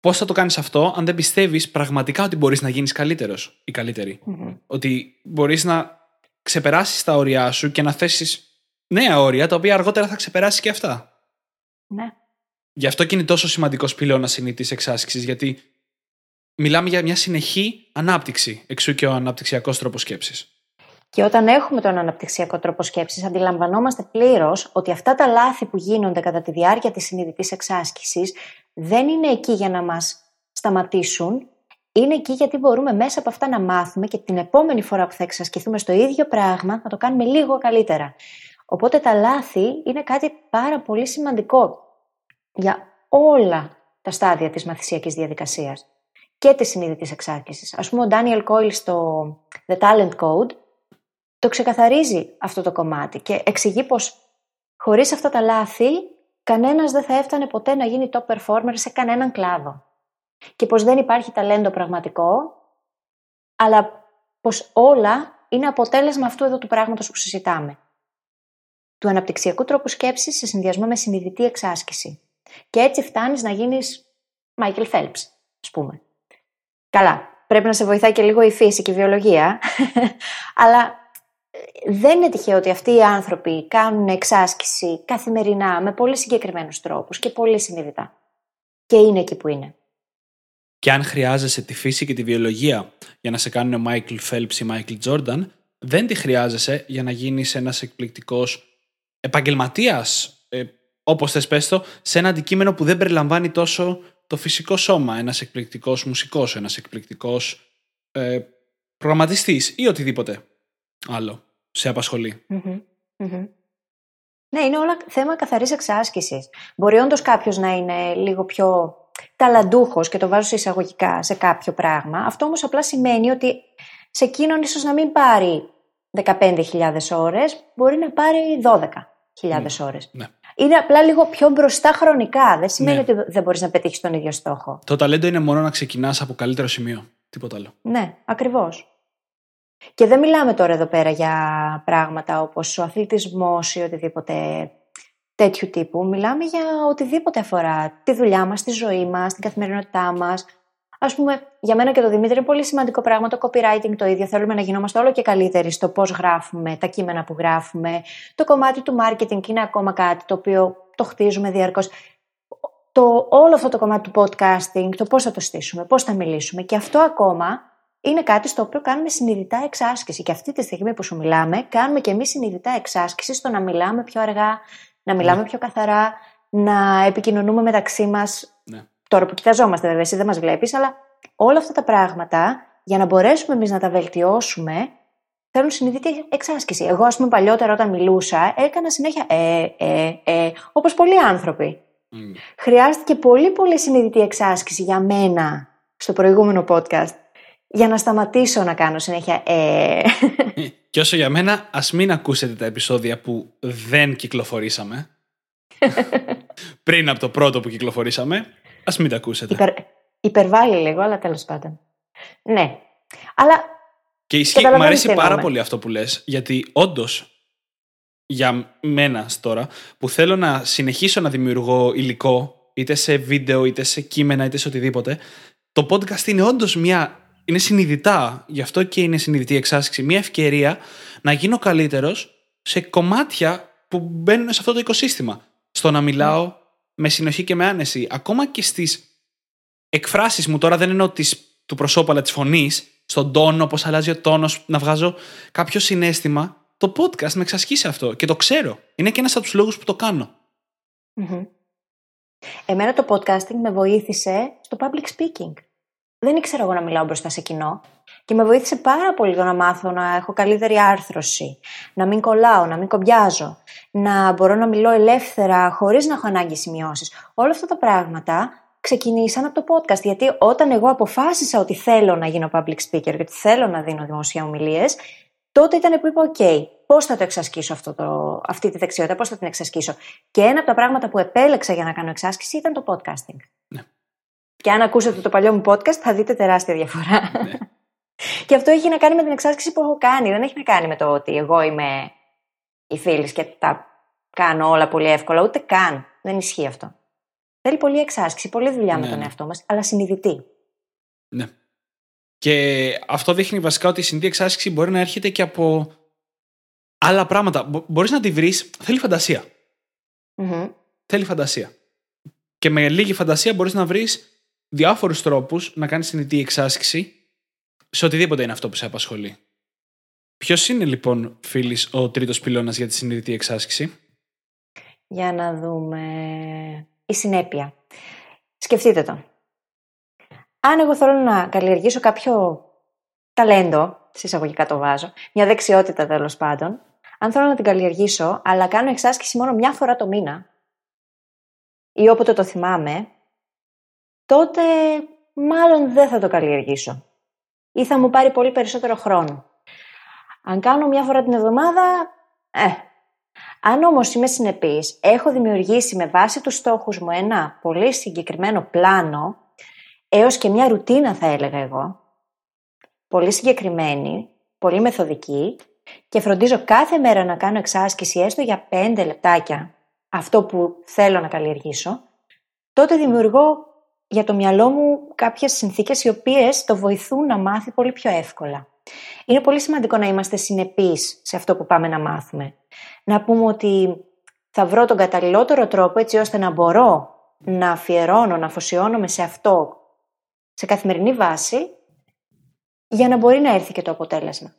Πώς θα το κάνεις αυτό, αν δεν πιστεύεις πραγματικά ότι μπορείς να γίνεις καλύτερος ή καλύτερη; Ότι μπορείς να ξεπεράσεις τα όρια σου και να θέσεις νέα όρια, τα οποία αργότερα θα ξεπεράσει και αυτά. Ναι. Γι' αυτό και είναι τόσο σημαντικός πυλώνας συνήθι εξάσκησης, γιατί μιλάμε για μια συνεχή ανάπτυξη. Εξού και ο αναπτυξιακός τρόπος σκέψης. Και όταν έχουμε τον αναπτυξιακό τρόπο σκέψης, αντιλαμβανόμαστε πλήρως ότι αυτά τα λάθη που γίνονται κατά τη διάρκεια της συνειδητής εξάσκησης δεν είναι εκεί για να μας σταματήσουν, είναι εκεί γιατί μπορούμε μέσα από αυτά να μάθουμε και την επόμενη φορά που θα εξασκηθούμε στο ίδιο πράγμα να το κάνουμε λίγο καλύτερα. Οπότε τα λάθη είναι κάτι πάρα πολύ σημαντικό για όλα τα στάδια της μαθησιακής διαδικασίας και της συνείδητης εξάρτησης. Ας πούμε ο Daniel Coyle στο The Talent Code το ξεκαθαρίζει αυτό το κομμάτι και εξηγεί πως χωρίς αυτά τα λάθη κανένας δεν θα έφτανε ποτέ να γίνει top performer σε κανέναν κλάδο. Και πως δεν υπάρχει ταλέντο πραγματικό, αλλά πως όλα είναι αποτέλεσμα αυτού εδώ του πράγματος που συζητάμε. Του αναπτυξιακού τρόπου σκέψης σε συνδυασμό με συνειδητή εξάσκηση. Και έτσι φτάνεις να γίνεις Michael Phelps, ας πούμε. Καλά, πρέπει να σε βοηθάει και λίγο η φύση και η βιολογία, αλλά δεν είναι τυχαίο ότι αυτοί οι άνθρωποι κάνουν εξάσκηση καθημερινά με πολύ συγκεκριμένους τρόπους και πολύ συνειδητά. Και είναι εκεί που είναι. Και αν χρειάζεσαι τη φύση και τη βιολογία για να σε κάνουν ο Μάικλ Φέλπς ή Μάικλ Τζόρνταν, δεν τη χρειάζεσαι για να γίνεις ένας εκπληκτικός επαγγελματίας, ε, όπως θες πες το, σε ένα αντικείμενο που δεν περιλαμβάνει τόσο το φυσικό σώμα. Ένας εκπληκτικός μουσικός, ένας εκπληκτικός ε, προγραμματιστής ή οτιδήποτε άλλο σε απασχολει Ναι, είναι όλα θέμα καθαρής εξάσκησης. Μπορεί όντως κάποιος να είναι λίγο πιο ταλαντούχος και το βάζω σε εισαγωγικά σε κάποιο πράγμα. Αυτό όμως απλά σημαίνει ότι σε εκείνον ίσως να μην πάρει 15.000 ώρες, μπορεί να πάρει 12.000 mm. ώρες. Ναι. Είναι απλά λίγο πιο μπροστά χρονικά. Δεν σημαίνει ναι. ότι δεν μπορείς να πετύχεις τον ίδιο στόχο. Το ταλέντο είναι μόνο να ξεκινάς από καλύτερο σημείο. Τίποτα άλλο. Ναι, ακριβώς. Και δεν μιλάμε τώρα εδώ πέρα για πράγματα όπως ο αθλητισμός ή οτιδήποτε τέτοιου τύπου. Μιλάμε για οτιδήποτε αφορά τη δουλειά μας, τη ζωή μας, την καθημερινότητά μας. Ας πούμε, για μένα και το Δημήτρη είναι πολύ σημαντικό πράγμα το copywriting το ίδιο. Θέλουμε να γινόμαστε όλο και καλύτεροι στο πώς γράφουμε, τα κείμενα που γράφουμε. Το κομμάτι του marketing είναι ακόμα κάτι το οποίο το χτίζουμε διαρκώς. Το, όλο αυτό το κομμάτι του podcasting, το πώς θα το στήσουμε, πώς θα μιλήσουμε και αυτό ακόμα είναι κάτι στο οποίο κάνουμε συνειδητά εξάσκηση. Και αυτή τη στιγμή που σου μιλάμε, κάνουμε και εμείς συνειδητά εξάσκηση στο να μιλάμε πιο αργά, να μιλάμε ναι. πιο καθαρά, να επικοινωνούμε μεταξύ μας. Ναι. Τώρα που κοιταζόμαστε, βέβαια, εσύ δεν μας βλέπεις, αλλά όλα αυτά τα πράγματα για να μπορέσουμε εμείς να τα βελτιώσουμε θέλουν συνειδητή εξάσκηση. Εγώ, ας πούμε, παλιότερα όταν μιλούσα, έκανα συνέχεια ε, ε, ε, όπως πολλοί άνθρωποι. Mm. Χρειάστηκε πολύ πολύ συνειδητή εξάσκηση για μένα στο προηγούμενο podcast για να σταματήσω να κάνω συνέχεια ε. Και όσο για μένα, ας μην ακούσετε τα επεισόδια που δεν κυκλοφορήσαμε. Πριν από το πρώτο που κυκλοφορήσαμε, ας μην τα ακούσετε. Υπερ, υπερβάλλει λίγο, αλλά τέλος πάντων. Ναι. Αλλά Και ισχύει, μου αρέσει πάρα πολύ αυτό που λες, γιατί όντως για μένα τώρα, που θέλω να συνεχίσω να δημιουργώ υλικό, είτε σε βίντεο, είτε σε κείμενα, είτε σε οτιδήποτε, το podcast είναι όντως μια. Είναι συνειδητά, γι' αυτό και είναι συνειδητή εξάσκηση, μια ευκαιρία να γίνω καλύτερος σε κομμάτια που μπαίνουν σε αυτό το οικοσύστημα. Στο να μιλάω με συνοχή και με άνεση. Ακόμα και στις εκφράσεις μου, τώρα δεν εννοώ τις, του προσώπου αλλά τη φωνής, στον τόνο, πώς αλλάζει ο τόνος, να βγάζω κάποιο συνέστημα. Το podcast με εξασκεί σε αυτό και το ξέρω. Είναι και ένας από τους λόγους που το κανω Εμένα το podcasting με βοήθησε στο public speaking. Δεν ήξερα εγώ να μιλάω μπροστά σε κοινό και με βοήθησε πάρα πολύ το να μάθω να έχω καλύτερη άρθρωση, να μην κολλάω, να μην κομπιάζω, να μπορώ να μιλώ ελεύθερα χωρίς να έχω ανάγκη σημειώσεις. Όλα αυτά τα πράγματα ξεκινήσαν από το podcast. Γιατί όταν εγώ αποφάσισα ότι θέλω να γίνω public speaker και ότι θέλω να δίνω δημοσία ομιλίες, τότε ήταν που είπα: OK, πώς θα το εξασκήσω αυτό το, αυτή τη δεξιότητα, πώς θα την εξασκήσω. Και ένα από τα πράγματα που επέλεξα για να κάνω εξάσκηση ήταν το podcasting. Ναι. Και αν ακούσετε το παλιό μου podcast, θα δείτε τεράστια διαφορά. Ναι. και αυτό έχει να κάνει με την εξάσκηση που έχω κάνει. Δεν έχει να κάνει με το ότι εγώ είμαι η φίλης και τα κάνω όλα πολύ εύκολα. Ούτε καν. Δεν ισχύει αυτό. Θέλει πολλή εξάσκηση, πολλή δουλειά ναι, με τον ναι. εαυτό μας, αλλά συνειδητή. Ναι. Και αυτό δείχνει βασικά ότι η συνειδητή εξάσκηση μπορεί να έρχεται και από άλλα πράγματα. Μπορείς να τη βρεις. Θέλει φαντασία. Mm-hmm. Θέλει φαντασία. Και με λίγη φαντασία μπορείς να βρεις διάφορους τρόπους να κάνεις συνειδητή εξάσκηση σε οτιδήποτε είναι αυτό που σε απασχολεί. Ποιος είναι λοιπόν, φίλης, ο τρίτος πυλώνας για τη συνειδητή εξάσκηση; Για να δούμε η συνέπεια. Σκεφτείτε το. Αν εγώ θέλω να καλλιεργήσω κάποιο ταλέντο, συσσαγωγικά το βάζω, μια δεξιότητα τέλος πάντων, αν θέλω να την καλλιεργήσω, αλλά κάνω εξάσκηση μόνο μια φορά το μήνα, ή όποτε το θυμάμαι, τότε μάλλον δεν θα το καλλιεργήσω. Ή θα μου πάρει πολύ περισσότερο χρόνο. Αν κάνω μια φορά την εβδομάδα, ε, αν όμως είμαι συνεπής, έχω δημιουργήσει με βάση τους στόχους μου ένα πολύ συγκεκριμένο πλάνο, έως και μια ρουτίνα θα έλεγα εγώ, πολύ συγκεκριμένη, πολύ μεθοδική και φροντίζω κάθε μέρα να κάνω εξάσκηση έστω για 5 λεπτάκια αυτό που θέλω να καλλιεργήσω, τότε δημιουργώ για το μυαλό μου κάποιες συνθήκες οι οποίες το βοηθούν να μάθει πολύ πιο εύκολα. Είναι πολύ σημαντικό να είμαστε συνεπείς σε αυτό που πάμε να μάθουμε. Να πούμε ότι θα βρω τον καταλληλότερο τρόπο έτσι ώστε να μπορώ να αφιερώνω, να αφοσιώνομαι σε αυτό σε καθημερινή βάση για να μπορεί να έρθει και το αποτέλεσμα.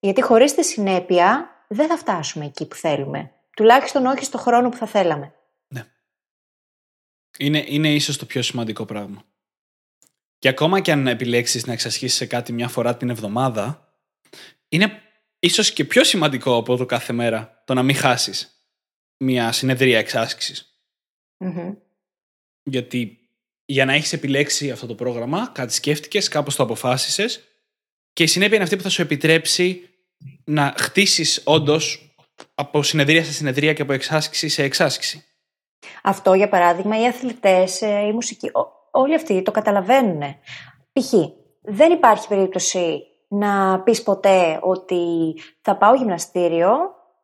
Γιατί χωρίς τη συνέπεια δεν θα φτάσουμε εκεί που θέλουμε. Τουλάχιστον όχι στο χρόνο που θα θέλαμε. Ναι. Είναι, είναι ίσως το πιο σημαντικό πράγμα. Και ακόμα και αν επιλέξεις να εξασχίσεις σε κάτι μια φορά την εβδομάδα, είναι ίσως και πιο σημαντικό από το κάθε μέρα το να μην χάσεις μια συνεδρία εξάσκησης. Γιατί για να έχεις επιλέξει αυτό το πρόγραμμα, κάτι σκέφτηκες, κάπως το αποφάσισες και η συνέπεια είναι αυτή που θα σου επιτρέψει να χτίσεις όντως από συνεδρία σε συνεδρία και από εξάσκηση σε εξάσκηση. Αυτό, για παράδειγμα, οι αθλητές, ε, η μουσική, όλοι αυτοί το καταλαβαίνουν. Π.χ. δεν υπάρχει περίπτωση να πεις ποτέ ότι θα πάω γυμναστήριο,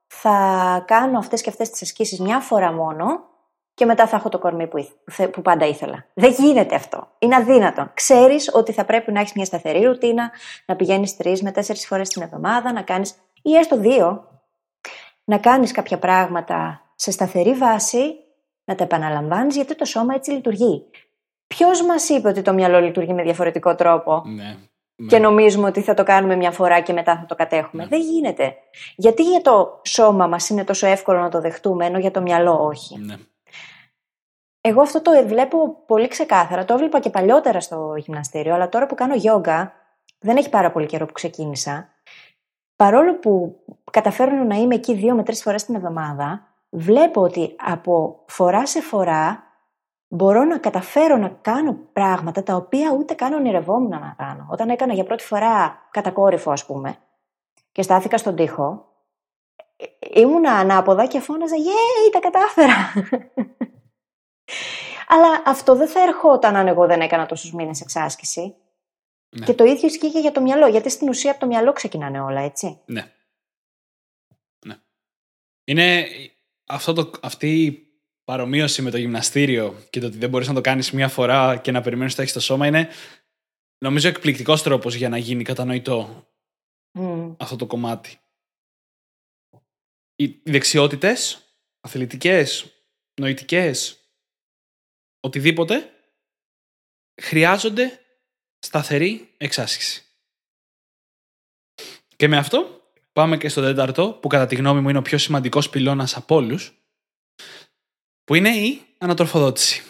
θα κάνω αυτές και αυτές τις ασκήσεις μια φορά μόνο και μετά θα έχω το κορμί που, που πάντα ήθελα. Δεν γίνεται αυτό. Είναι αδύνατο. Ξέρεις ότι θα πρέπει να έχεις μια σταθερή ρουτίνα, να πηγαίνεις τρεις με τέσσερις φορές την εβδομάδα, να κάνεις ή έστω δύο, να κάνεις κάποια πράγματα σε σταθερή βάση, να τα επαναλαμβάνεις γιατί το σώμα έτσι λειτουργεί. Ποιος μας είπε ότι το μυαλό λειτουργεί με διαφορετικό τρόπο; Ναι, ναι. Και νομίζουμε ότι θα το κάνουμε μια φορά και μετά θα το κατέχουμε. Ναι. Δεν γίνεται. Γιατί για το σώμα μας είναι τόσο εύκολο να το δεχτούμε, ενώ για το μυαλό όχι; Ναι. Εγώ αυτό το βλέπω πολύ ξεκάθαρα. Το έβλεπα και παλιότερα στο γυμναστήριο, αλλά τώρα που κάνω γιόγκα, δεν έχει πάρα πολύ καιρό που ξεκίνησα. Παρόλο που καταφέρνω να είμαι εκεί δύο με τρεις φορές την εβδομάδα, βλέπω ότι από φορά σε φορά μπορώ να καταφέρω να κάνω πράγματα τα οποία ούτε καν ονειρευόμουν να κάνω. Όταν έκανα για πρώτη φορά κατακόρυφο, ας πούμε, και στάθηκα στον τοίχο, ήμουν ανάποδα και φώναζα «Yay, τα κατάφερα!» Αλλά αυτό δεν θα ερχόταν αν εγώ δεν έκανα τόσους μήνες εξάσκηση. Ναι. Και το ίδιο ισχύει και για το μυαλό, γιατί στην ουσία από το μυαλό ξεκινάνε όλα, έτσι. Ναι. ναι. Είναι αυτό το, αυτή η παρομοίωση με το γυμναστήριο και το ότι δεν μπορείς να το κάνεις μία φορά και να περιμένεις ότι έχεις το σώμα είναι νομίζω εκπληκτικός τρόπος για να γίνει κατανοητό Μμ. αυτό το κομμάτι. Οι δεξιότητες, αθλητικές, νοητικές, οτιδήποτε, χρειάζονται σταθερή εξάσκηση. Και με αυτό πάμε και στο τέταρτο, που κατά τη γνώμη μου είναι ο πιο σημαντικός πυλώνας από όλους, που είναι η ανατροφοδότηση.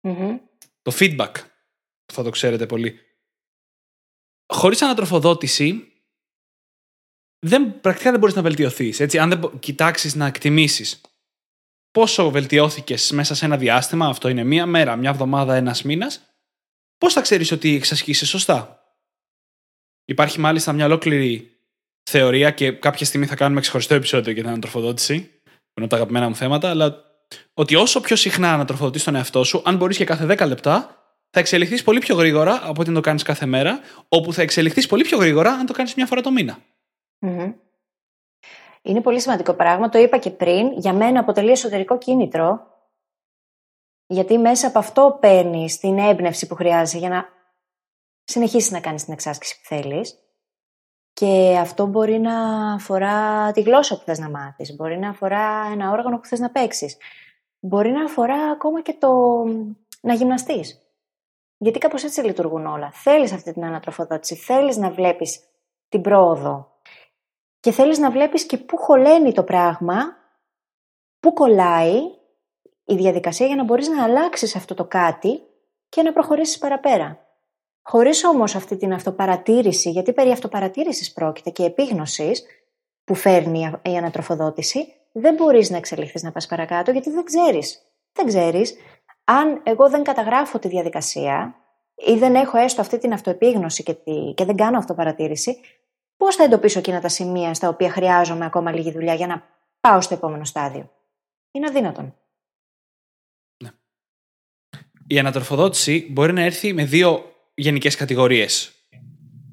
Μμμ. Το feedback, που θα το ξέρετε πολύ. Χωρίς ανατροφοδότηση, δεν, πρακτικά δεν μπορείς να βελτιωθείς. Έτσι, αν δεν μπο- κοιτάξεις να εκτιμήσεις πόσο βελτιώθηκες μέσα σε ένα διάστημα, αυτό είναι μία μέρα, μια εβδομάδα, ένας μήνας, πώς θα ξέρεις ότι εξασκείσαι σωστά; Υπάρχει μάλιστα μια ολόκληρη θεωρία και κάποια στιγμή θα κάνουμε ξεχωριστό επεισόδιο για την ανατροφοδότηση, που είναι από τα αγαπημένα μου θέματα, αλλά ότι όσο πιο συχνά ανατροφοδοτείς τον εαυτό σου, αν μπορείς και κάθε 10 λεπτά, θα εξελιχθείς πολύ πιο γρήγορα από ότι να το κάνεις κάθε μέρα, όπου θα εξελιχθείς πολύ πιο γρήγορα αν το κάνεις μια φορά το μήνα. Μμμ. Είναι πολύ σημαντικό πράγμα. Το είπα και πριν. Για μένα αποτελεί εσωτερικό κίνητρο. Γιατί μέσα από αυτό παίρνεις την έμπνευση που χρειάζεσαι για να συνεχίσεις να κάνεις την εξάσκηση που θέλεις. Και αυτό μπορεί να αφορά τη γλώσσα που θες να μάθεις, μπορεί να αφορά ένα όργανο που θες να παίξεις, μπορεί να αφορά ακόμα και το να γυμναστείς. Γιατί κάπως έτσι λειτουργούν όλα. Θέλεις αυτή την ανατροφοδότηση, θέλεις να βλέπεις την πρόοδο και θέλεις να βλέπεις και πού χωλαίνει το πράγμα, πού κολλάει η διαδικασία για να μπορείς να αλλάξεις αυτό το κάτι και να προχωρήσεις παραπέρα. Χωρίς όμως αυτή την αυτοπαρατήρηση, γιατί περί αυτοπαρατήρησης πρόκειται και επίγνωσης που φέρνει η ανατροφοδότηση, δεν μπορείς να εξελιχθείς να πας παρακάτω γιατί δεν ξέρεις. Δεν ξέρεις. Αν εγώ δεν καταγράφω τη διαδικασία ή δεν έχω έστω αυτή την αυτοεπίγνωση και, τη, και δεν κάνω αυτοπαρατήρηση, πώς θα εντοπίσω εκείνα τα σημεία στα οποία χρειάζομαι ακόμα λίγη δουλειά για να πάω στο επόμενο στάδιο. Είναι αδύνατον. Η ανατροφοδότηση μπορεί να έρθει με δύο γενικές κατηγορίες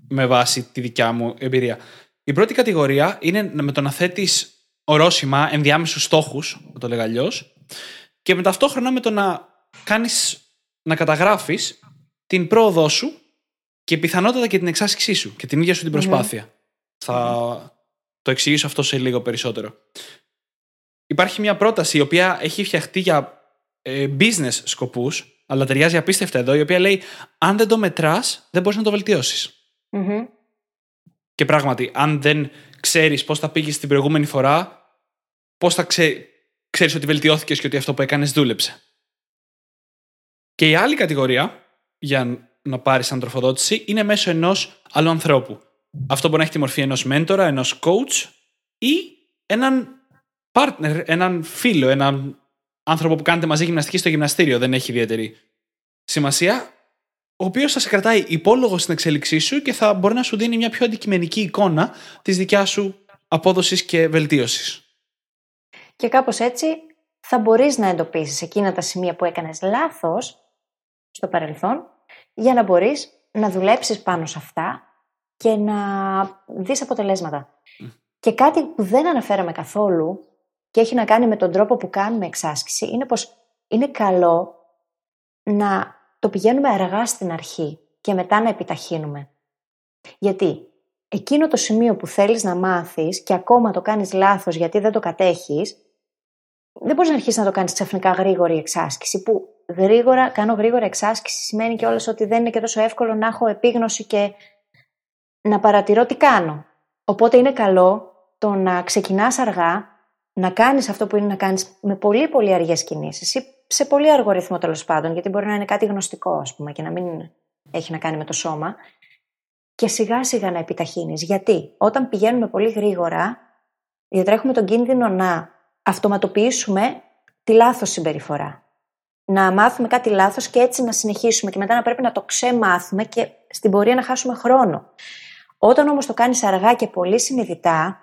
με βάση τη δικιά μου εμπειρία. Η πρώτη κατηγορία είναι με το να θέτεις ορόσημα, ενδιάμεσους στόχους, θα το λέγα αλλιώς, και με ταυτόχρονα με το να κάνεις, να καταγράφεις την πρόοδό σου και πιθανότατα και την εξάσκησή σου και την ίδια σου την προσπάθεια. Θα το εξηγήσω αυτό σε λίγο περισσότερο. Υπάρχει μια πρόταση η οποία έχει φτιαχτεί για ε, business σκοπούς, αλλά ταιριάζει απίστευτα εδώ, η οποία λέει αν δεν το μετράς, δεν μπορείς να το βελτιώσεις. Μμμ. Και πράγματι, αν δεν ξέρεις πώς θα πήγες την προηγούμενη φορά, πώς θα ξέ... ξέρεις ότι βελτιώθηκες και ότι αυτό που έκανες δούλεψε. Και η άλλη κατηγορία, για να πάρεις ανατροφοδότηση, είναι μέσω ενός άλλου ανθρώπου. Αυτό μπορεί να έχει τη μορφή ενός μέντορα, ενός coach ή έναν partner, έναν φίλο, έναν άνθρωπο που κάνετε μαζί γυμναστική στο γυμναστήριο. Δεν έχει ιδιαίτερη σημασία. Ο οποίος θα σε κρατάει υπόλογο στην εξέλιξή σου και θα μπορεί να σου δίνει μια πιο αντικειμενική εικόνα της δικιάς σου απόδοσης και βελτίωσης. Και κάπως έτσι θα μπορείς να εντοπίσεις εκείνα τα σημεία που έκανες λάθος στο παρελθόν για να μπορείς να δουλέψεις πάνω σε αυτά και να δεις αποτελέσματα. Και κάτι που δεν αναφέραμε καθόλου και έχει να κάνει με τον τρόπο που κάνουμε εξάσκηση είναι πως είναι καλό να το πηγαίνουμε αργά στην αρχή και μετά να επιταχύνουμε. Γιατί εκείνο το σημείο που θέλεις να μάθεις και ακόμα το κάνεις λάθος γιατί δεν το κατέχεις, δεν μπορείς να αρχίσεις να το κάνεις ξαφνικά γρήγορη εξάσκηση, που γρήγορα, κάνω γρήγορα εξάσκηση σημαίνει και όλες ότι δεν είναι και τόσο εύκολο να έχω επίγνωση και να παρατηρώ τι κάνω. Οπότε είναι καλό το να ξεκινάς αργά, να κάνεις αυτό που είναι να κάνεις με πολύ πολύ αργές κινήσεις ή σε πολύ αργό ρυθμό τέλος πάντων, γιατί μπορεί να είναι κάτι γνωστικό ας πούμε και να μην έχει να κάνει με το σώμα και σιγά σιγά να επιταχύνεις. Γιατί; Όταν πηγαίνουμε πολύ γρήγορα διατρέχουμε τον κίνδυνο να αυτοματοποιήσουμε τη λάθος συμπεριφορά. Να μάθουμε κάτι λάθος και έτσι να συνεχίσουμε και μετά να πρέπει να το ξεμάθουμε και στην πορεία να χάσουμε χρόνο. Όταν όμως το κάνεις αργά και πολύ συνειδητά,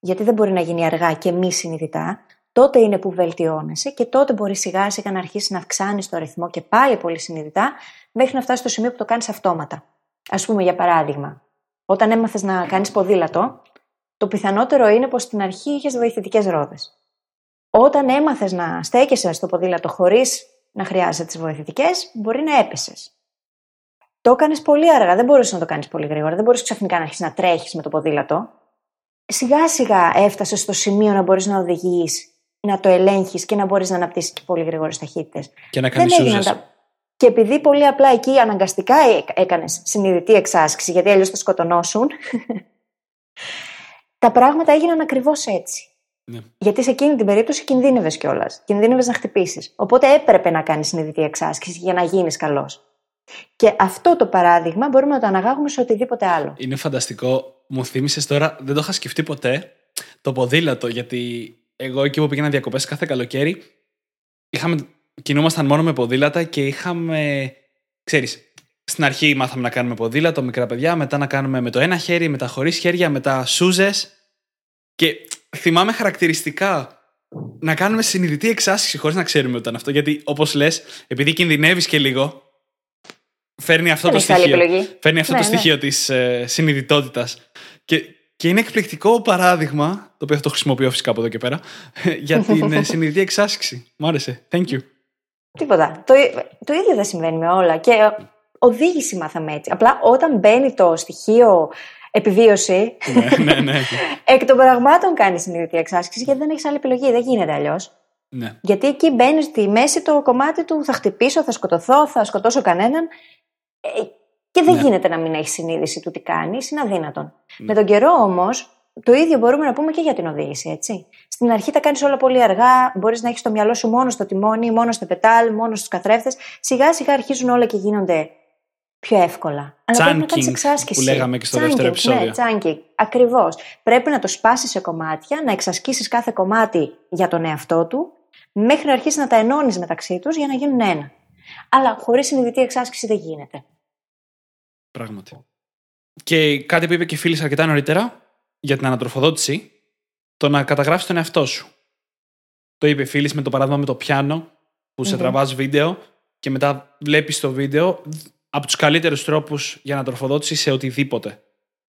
γιατί δεν μπορεί να γίνει αργά και μη συνειδητά, τότε είναι που βελτιώνεσαι και τότε μπορεί σιγά σιγά να αρχίσεις να αυξάνεις το ρυθμό και πάλι πολύ συνειδητά, μέχρι να φτάσεις στο σημείο που το κάνεις αυτόματα. Α πούμε, για παράδειγμα, όταν έμαθες να κάνεις ποδήλατο, το πιθανότερο είναι πως στην αρχή είχες βοηθητικές ρόδες. Όταν έμαθες να στέκεσαι στο ποδήλατο χωρίς να χρειάζεσαι τις βοηθητικές, μπορεί να έπεσες. Το έκανες πολύ αργά, δεν μπορούσες να το κάνεις πολύ γρήγορα, δεν μπορεί ξαφνικά να αρχίσεις να τρέχεις με το ποδήλατο. Σιγά σιγά έφτασες στο σημείο να μπορείς να οδηγείς, να το ελέγχεις και να μπορείς να αναπτύσσεις και πολύ γρήγορες ταχύτητες. Και να κάνει τα... Και επειδή πολύ απλά εκεί αναγκαστικά έκανες συνειδητή εξάσκηση, γιατί αλλιώς θα σκοτωνώσουν, τα πράγματα έγιναν ακριβώς έτσι. Ναι. Γιατί σε εκείνη την περίπτωση κινδύνευες κιόλας. Κινδύνευες να χτυπήσεις. Οπότε έπρεπε να κάνεις συνειδητή εξάσκηση για να γίνεις καλός. Και αυτό το παράδειγμα μπορούμε να το αναγάγουμε σε οτιδήποτε άλλο. Είναι φανταστικό. Μου θύμισες τώρα, δεν το είχα σκεφτεί ποτέ, το ποδήλατο. Γιατί εγώ εκεί που πήγαινα διακοπές κάθε καλοκαίρι, είχαμε, κινούμασταν μόνο με ποδήλατα και είχαμε. ξέρεις, στην αρχή μάθαμε να κάνουμε ποδήλατο, μικρά παιδιά, μετά να κάνουμε με το ένα χέρι, μετά χωρίς χέρια, μετά σούζες. Και θυμάμαι χαρακτηριστικά να κάνουμε συνειδητή εξάσκηση χωρίς να ξέρουμε όταν αυτό. Γιατί όπως λες, επειδή κινδυνεύεις και λίγο, φέρνει αυτό το στοιχείο. Φέρνει αυτό το ναι, ναι. στοιχείο της ε, συνειδητότητας. Και, και είναι εκπληκτικό παράδειγμα, το οποίο θα το χρησιμοποιώ φυσικά από εδώ και πέρα, για την ε, συνειδητή εξάσκηση. Μ' άρεσε. Thank you. Τίποτα. Το, το ίδιο δεν συμβαίνει με όλα. Και οδήγηση μάθαμε έτσι. Απλά όταν μπαίνει το στοιχείο επιβίωση. ναι, ναι, ναι. εκ των πραγμάτων κάνει συνειδητή εξάσκηση γιατί δεν έχεις άλλη επιλογή. Δεν γίνεται αλλιώς. Ναι. Γιατί εκεί μπαίνεις στη μέση το κομμάτι του θα χτυπήσω, θα σκοτωθώ, θα σκοτώσω κανέναν. Ε, και δεν ναι. γίνεται να μην έχεις συνείδηση του τι κάνεις, είναι αδύνατον. Ναι. Με τον καιρό όμως, το ίδιο μπορούμε να πούμε και για την οδήγηση, έτσι. Στην αρχή τα κάνεις όλα πολύ αργά, μπορείς να έχεις το μυαλό σου μόνο στο τιμόνι, μόνο στο πετάλ, μόνο στους καθρέφτες. Σιγά σιγά αρχίζουν όλα και γίνονται πιο εύκολα. Αλλά πρέπει να κάνεις εξάσκηση. Που λέγαμε και στο δεύτερο επεισόδιο. Ναι, τσάνκινγκ. Ακριβώς. Πρέπει να το σπάσεις σε κομμάτια, να εξασκήσεις κάθε κομμάτι για τον εαυτό του, μέχρι να αρχίσει να τα ενώνεις μεταξύ τους για να γίνουν ένα. Αλλά χωρίς συνειδητή εξάσκηση δεν γίνεται. Πράγματι. Και κάτι που είπε και η φίλη αρκετά νωρίτερα για την ανατροφοδότηση, το να καταγράφεις τον εαυτό σου. Το είπε η φίλη με το παράδειγμα με το πιάνο, που σε τραβάς βίντεο και μετά βλέπεις το βίντεο από τους καλύτερους τρόπους για ανατροφοδότηση σε οτιδήποτε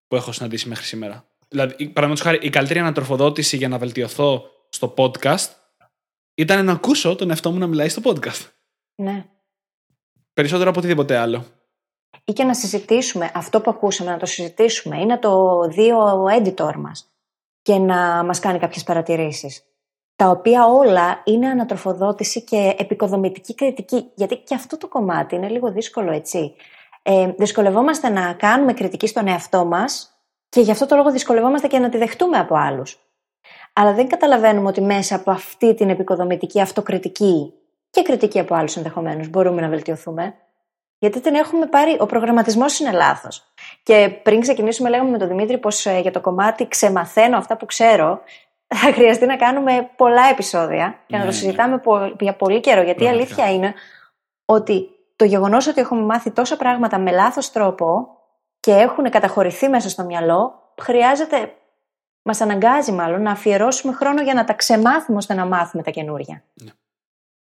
που έχω συναντήσει μέχρι σήμερα. Δηλαδή, παραδείγματος χάρη, η καλύτερη ανατροφοδότηση για να βελτιωθώ στο podcast ήταν να ακούσω τον εαυτό μου να μιλάει στο podcast. Ναι. Περισσότερο από οτιδήποτε άλλο. Ή και να συζητήσουμε αυτό που ακούσαμε, να το συζητήσουμε ή να το δει ο editor μας και να μας κάνει κάποιες παρατηρήσεις τα οποία όλα είναι ανατροφοδότηση και επικοδομητική κριτική. Γιατί και αυτό το κομμάτι είναι λίγο δύσκολο, έτσι. Ε, δυσκολευόμαστε να κάνουμε κριτική στον εαυτό μας και γι' αυτό το λόγο δυσκολευόμαστε και να τη δεχτούμε από άλλους. Αλλά δεν καταλαβαίνουμε ότι μέσα από αυτή την επικοδομητική αυτοκριτική και κριτική από άλλους ενδεχομένως μπορούμε να βελτιωθούμε. Γιατί την έχουμε πάρει, ο προγραμματισμός είναι λάθος. Και πριν ξεκινήσουμε, λέγαμε με τον Δημήτρη πως ε, για το κομμάτι ξεμαθαίνω αυτά που ξέρω θα χρειαστεί να κάνουμε πολλά επεισόδια και να το ναι, συζητάμε ναι. για πολύ καιρό. Γιατί η αλήθεια είναι ότι το γεγονός ότι έχουμε μάθει τόσα πράγματα με λάθος τρόπο και έχουν καταχωρηθεί μέσα στο μυαλό, χρειάζεται, μας αναγκάζει μάλλον να αφιερώσουμε χρόνο για να τα ξεμάθουμε ώστε να μάθουμε τα καινούρια. Ναι.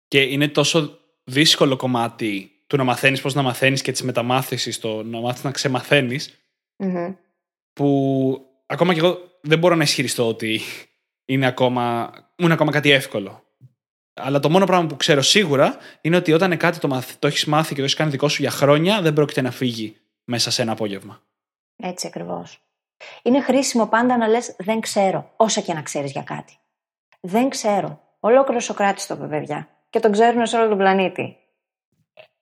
Και είναι τόσο δύσκολο κομμάτι του να μαθαίνεις πώς να μαθαίνεις και της μεταμάθησης, το να μάθεις να ξεμαθαινεις που ακόμα και εγώ δεν μπορώ να ισχυριστώ ότι είναι ακόμα, είναι ακόμα κάτι εύκολο. Αλλά το μόνο πράγμα που ξέρω σίγουρα είναι ότι όταν κάτι το, μαθ, το έχεις μάθει και το έχεις κάνει δικό σου για χρόνια, δεν πρόκειται να φύγει μέσα σε ένα απόγευμα. Έτσι ακριβώς. Είναι χρήσιμο πάντα να λες: Δεν ξέρω, όσα και να ξέρεις για κάτι. Δεν ξέρω. Ολόκληρο Σοκράτης το είπε, παιδιά. Και τον ξέρουν σε όλο τον πλανήτη.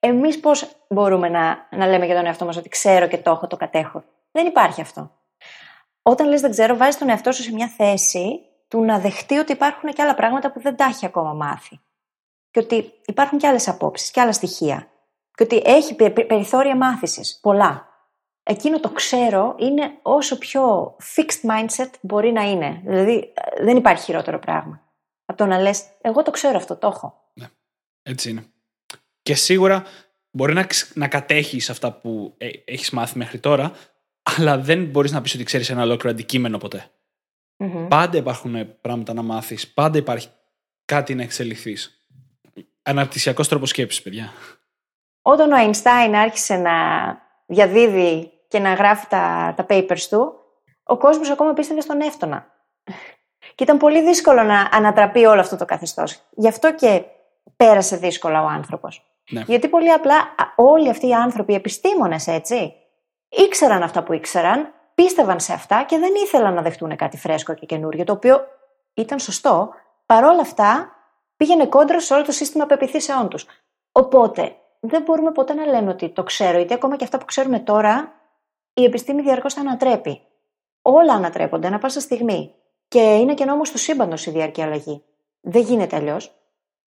Εμείς πώς μπορούμε να, να λέμε για τον εαυτό μας ότι ξέρω και το έχω, το κατέχω; Δεν υπάρχει αυτό. Όταν λες δεν ξέρω, βάζεις τον εαυτό σου σε μια θέση του να δεχτεί ότι υπάρχουν και άλλα πράγματα που δεν τα έχει ακόμα μάθει. Και ότι υπάρχουν και άλλες απόψεις και άλλα στοιχεία. Και ότι έχει περιθώρια μάθησης. Πολλά. Εκείνο το ξέρω είναι όσο πιο fixed mindset μπορεί να είναι. Δηλαδή δεν υπάρχει χειρότερο πράγμα. Από το να λες, Εγώ το ξέρω αυτό, το έχω. Ναι. Έτσι είναι. Και σίγουρα μπορεί να, να κατέχεις αυτά που ε, έχεις μάθει μέχρι τώρα, αλλά δεν μπορείς να πεις ότι ξέρεις ένα ολόκληρο αντικείμενο ποτέ. Mm-hmm. Πάντα υπάρχουν πράγματα να μάθεις. Πάντα υπάρχει κάτι να εξελιχθείς. Αναρτησιακό τρόπος σκέψης, παιδιά. Όταν ο Αϊνστάιν άρχισε να διαδίδει και να γράφει τα, τα papers του, ο κόσμος ακόμα πίστευε στον Εύτονα. Και ήταν πολύ δύσκολο να ανατραπεί όλο αυτό το καθεστώς. Γι' αυτό και πέρασε δύσκολα ο άνθρωπος. Ναι. Γιατί πολύ απλά όλοι αυτοί οι άνθρωποι, οι επιστήμονες έτσι, ήξεραν αυτά που ήξεραν, πίστευαν σε αυτά και δεν ήθελαν να δεχτούν κάτι φρέσκο και καινούριο, το οποίο ήταν σωστό. Παρόλα αυτά, πήγαινε κόντρα σε όλο το σύστημα πεπιθήσεών τους. Οπότε, δεν μπορούμε ποτέ να λέμε ότι το ξέρω, γιατί ακόμα και αυτά που ξέρουμε τώρα, η επιστήμη διαρκώς τα ανατρέπει. Όλα ανατρέπονται ανα πάσα στιγμή. Και είναι και νόμος του σύμπαντος η διαρκή αλλαγή. Δεν γίνεται αλλιώς.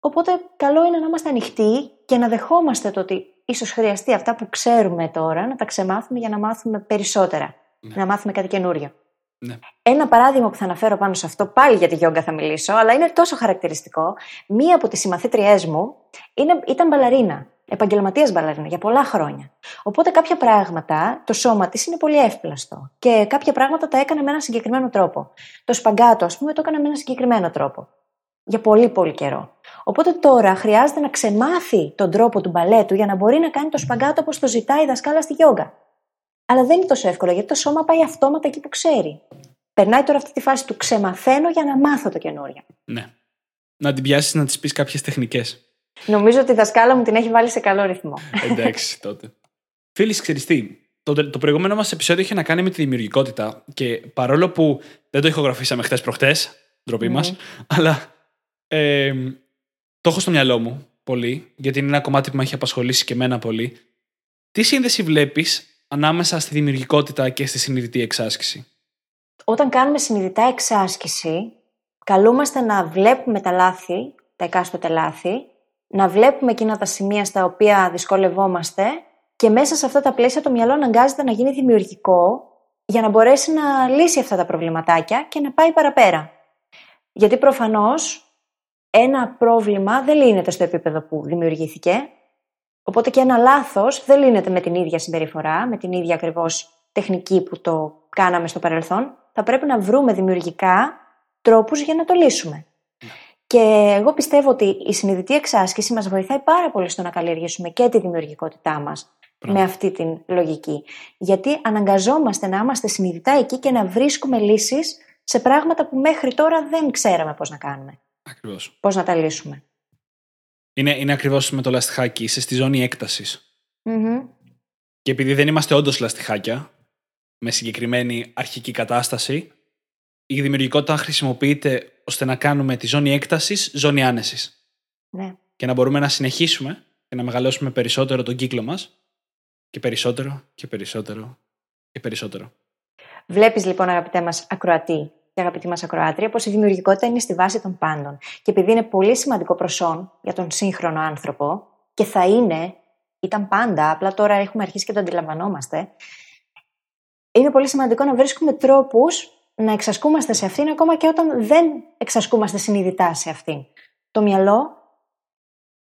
Οπότε, καλό είναι να είμαστε ανοιχτοί και να δεχόμαστε το ότι ίσως χρειαστεί αυτά που ξέρουμε τώρα να τα ξεμάθουμε για να μάθουμε περισσότερα. Να μάθουμε κάτι καινούριο. Ναι. Ένα παράδειγμα που θα αναφέρω πάνω σε αυτό, πάλι για τη γιόγκα θα μιλήσω, αλλά είναι τόσο χαρακτηριστικό. Μία από τις συμμαθήτριές μου είναι, ήταν μπαλαρίνα. Επαγγελματίας μπαλαρίνα για πολλά χρόνια. Οπότε κάποια πράγματα, το σώμα της είναι πολύ εύπλαστο. Και κάποια πράγματα τα έκανε με ένα συγκεκριμένο τρόπο. Το σπαγκάτο, ας πούμε, το έκανε με ένα συγκεκριμένο τρόπο. Για πολύ πολύ καιρό. Οπότε τώρα χρειάζεται να ξεμάθει τον τρόπο του μπαλέτου για να μπορεί να κάνει το σπαγκάτο όπως το ζητάει η δασκάλα στη γιόγκα. Αλλά δεν είναι τόσο εύκολο γιατί το σώμα πάει αυτόματα εκεί που ξέρει. Περνάει τώρα αυτή τη φάση του ξεμαθαίνω για να μάθω το καινούριο. Ναι. Να την πιάσεις να της πεις κάποιες τεχνικές. Νομίζω ότι η δασκάλα μου την έχει βάλει σε καλό ρυθμό. Εντάξει, τότε. Φίλοι, ξέρεις τι. Το, το προηγούμενο μας επεισόδιο είχε να κάνει με τη δημιουργικότητα και παρόλο που δεν το ηχογραφήσαμε χθες προχτές, ντροπή μας, αλλά ε, το έχω στο μυαλό μου πολύ, γιατί είναι ένα κομμάτι που με έχει απασχολήσει και εμένα πολύ. Τι σύνδεση βλέπεις ανάμεσα στη δημιουργικότητα και στη συνειδητή εξάσκηση; Όταν κάνουμε συνειδητά εξάσκηση, καλούμαστε να βλέπουμε τα λάθη, τα εκάστοτε λάθη, να βλέπουμε εκείνα τα σημεία στα οποία δυσκολευόμαστε και μέσα σε αυτά τα πλαίσια το μυαλό αναγκάζεται να γίνει δημιουργικό για να μπορέσει να λύσει αυτά τα προβληματάκια και να πάει παραπέρα. Γιατί προφανώς ένα πρόβλημα δεν λύνεται στο επίπεδο που δημιουργήθηκε, Οπότε και ένα λάθος δεν λύνεται με την ίδια συμπεριφορά, με την ίδια ακριβώς τεχνική που το κάναμε στο παρελθόν. Θα πρέπει να βρούμε δημιουργικά τρόπους για να το λύσουμε. Και εγώ πιστεύω ότι η συνειδητή εξάσκηση μας βοηθάει πάρα πολύ στο να καλλιεργήσουμε και τη δημιουργικότητά μας με αυτή την λογική. Γιατί αναγκαζόμαστε να είμαστε συνειδητά εκεί και να βρίσκουμε λύσεις σε πράγματα που μέχρι τώρα δεν ξέραμε πώς να κάνουμε. Ακριβώς. Πώς να τα λύσουμε. Είναι, είναι ακριβώς με το λαστιχάκι, είσαι στη ζώνη έκτασης. Και επειδή δεν είμαστε όντως λαστιχάκια, με συγκεκριμένη αρχική κατάσταση, η δημιουργικότητα χρησιμοποιείται ώστε να κάνουμε τη ζώνη έκτασης ζώνη άνεσης. Ναι. Και να μπορούμε να συνεχίσουμε και να μεγαλώσουμε περισσότερο τον κύκλο μας και περισσότερο και περισσότερο και περισσότερο. Βλέπεις λοιπόν, αγαπητέ μας ακροατή, και αγαπητή μας ακροάτρια, πω η δημιουργικότητα είναι στη βάση των πάντων. Και επειδή είναι πολύ σημαντικό προσόν για τον σύγχρονο άνθρωπο, και θα είναι, ήταν πάντα, απλά τώρα έχουμε αρχίσει και το αντιλαμβανόμαστε, είναι πολύ σημαντικό να βρίσκουμε τρόπους να εξασκούμαστε σε αυτήν, ακόμα και όταν δεν εξασκούμαστε συνειδητά σε αυτήν. Το μυαλό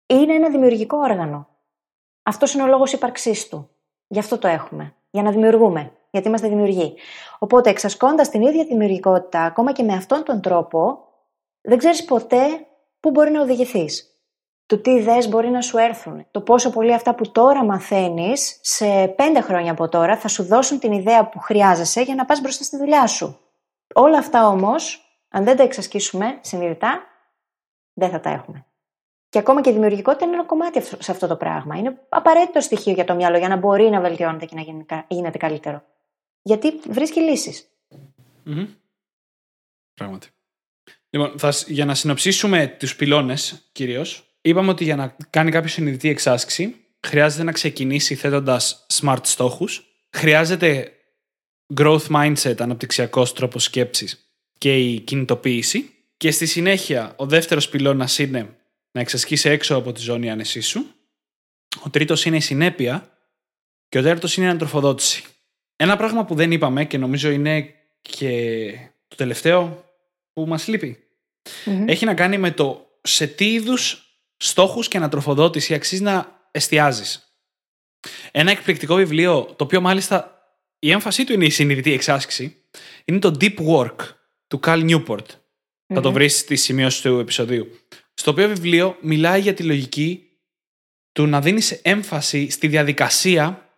είναι ένα δημιουργικό όργανο. Αυτός είναι ο λόγος ύπαρξής του. Γι' αυτό το έχουμε. Για να δημιουργούμε γιατί είμαστε δημιουργοί. Οπότε, εξασκώντας την ίδια δημιουργικότητα, ακόμα και με αυτόν τον τρόπο, δεν ξέρεις ποτέ πού μπορεί να οδηγηθείς. Το τι ιδέες μπορεί να σου έρθουν. Το πόσο πολύ αυτά που τώρα μαθαίνεις, σε πέντε χρόνια από τώρα, θα σου δώσουν την ιδέα που χρειάζεσαι για να πας μπροστά στη δουλειά σου. Όλα αυτά όμως, αν δεν τα εξασκήσουμε συνειδητά, δεν θα τα έχουμε. Και ακόμα και η δημιουργικότητα είναι ένα κομμάτι σε αυτό το πράγμα. Είναι απαραίτητο στοιχείο για το μυαλό για να μπορεί να βελτιώνεται και να γίνεται καλύτερο γιατί βρίσκει λύσεις. Mm-hmm. Πράγματι. Λοιπόν, θα, για να συνοψίσουμε τους πυλώνες κυρίως, είπαμε ότι για να κάνει κάποιο συνειδητή εξάσκηση, χρειάζεται να ξεκινήσει θέτοντας smart στόχους, χρειάζεται growth mindset, αναπτυξιακός τρόπος σκέψης και η κινητοποίηση και στη συνέχεια ο δεύτερος πυλώνας είναι να εξασκήσει έξω από τη ζώνη άνεσής σου, ο τρίτος είναι η συνέπεια και ο τέταρτος είναι η ανατροφοδότηση. Ένα πράγμα που δεν είπαμε και νομίζω είναι και το τελευταίο που μας λειπει έχει να κάνει με το σε τι είδους στόχους και ανατροφοδότηση αξίζει να εστιάζεις. Ένα εκπληκτικό βιβλίο, το οποίο μάλιστα η έμφασή του είναι η συνειδητή εξάσκηση, είναι το Deep Work του Cal Newport. Θα το βρεις στη σημείωση του επεισοδίου. Στο οποίο βιβλίο μιλάει για τη λογική του να δίνεις έμφαση στη διαδικασία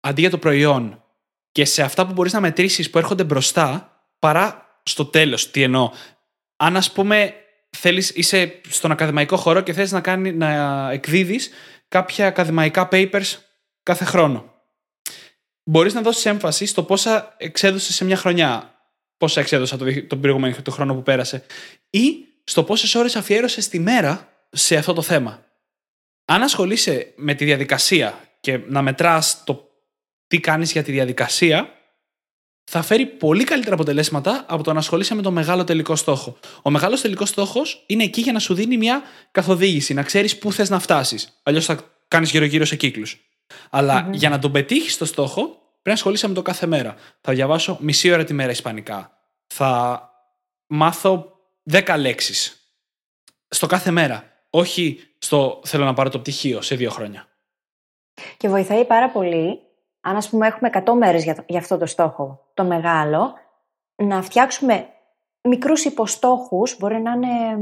αντί για το προϊόν και σε αυτά που μπορείς να μετρήσεις που έρχονται μπροστά, παρά στο τέλος. Τι εννοώ. Αν ας πούμε θέλεις, είσαι στον ακαδημαϊκό χώρο και θες να, κάνει, να εκδίδεις κάποια ακαδημαϊκά papers κάθε χρόνο. Μπορείς να δώσεις έμφαση στο πόσα εξέδωσες σε μια χρονιά, πόσα εξέδωσα το, τον προηγούμενο το χρόνο που πέρασε, ή στο πόσες ώρες αφιέρωσες τη μέρα σε αυτό το θέμα. Αν ασχολείσαι με τη διαδικασία και να μετράς το τι κάνεις για τη διαδικασία, θα φέρει πολύ καλύτερα αποτελέσματα από το να ασχολείσαι με το μεγάλο τελικό στόχο. Ο μεγάλος τελικός στόχος είναι εκεί για να σου δίνει μια καθοδήγηση, να ξέρεις πού θες να φτάσεις. Αλλιώς θα κάνεις γύρω-γύρω σε κύκλους. για να τον πετύχεις το στόχο, πρέπει να ασχολείσαι με το κάθε μέρα. Θα διαβάσω μισή ώρα τη μέρα Ισπανικά. Θα μάθω 10 λέξεις. Στο κάθε μέρα. Όχι στο θέλω να πάρω το πτυχίο σε δύο χρόνια. Και βοηθάει πάρα πολύ αν ας πούμε έχουμε 100 μέρες για, για αυτό το στόχο, το μεγάλο, να φτιάξουμε μικρούς υποστόχους, μπορεί να είναι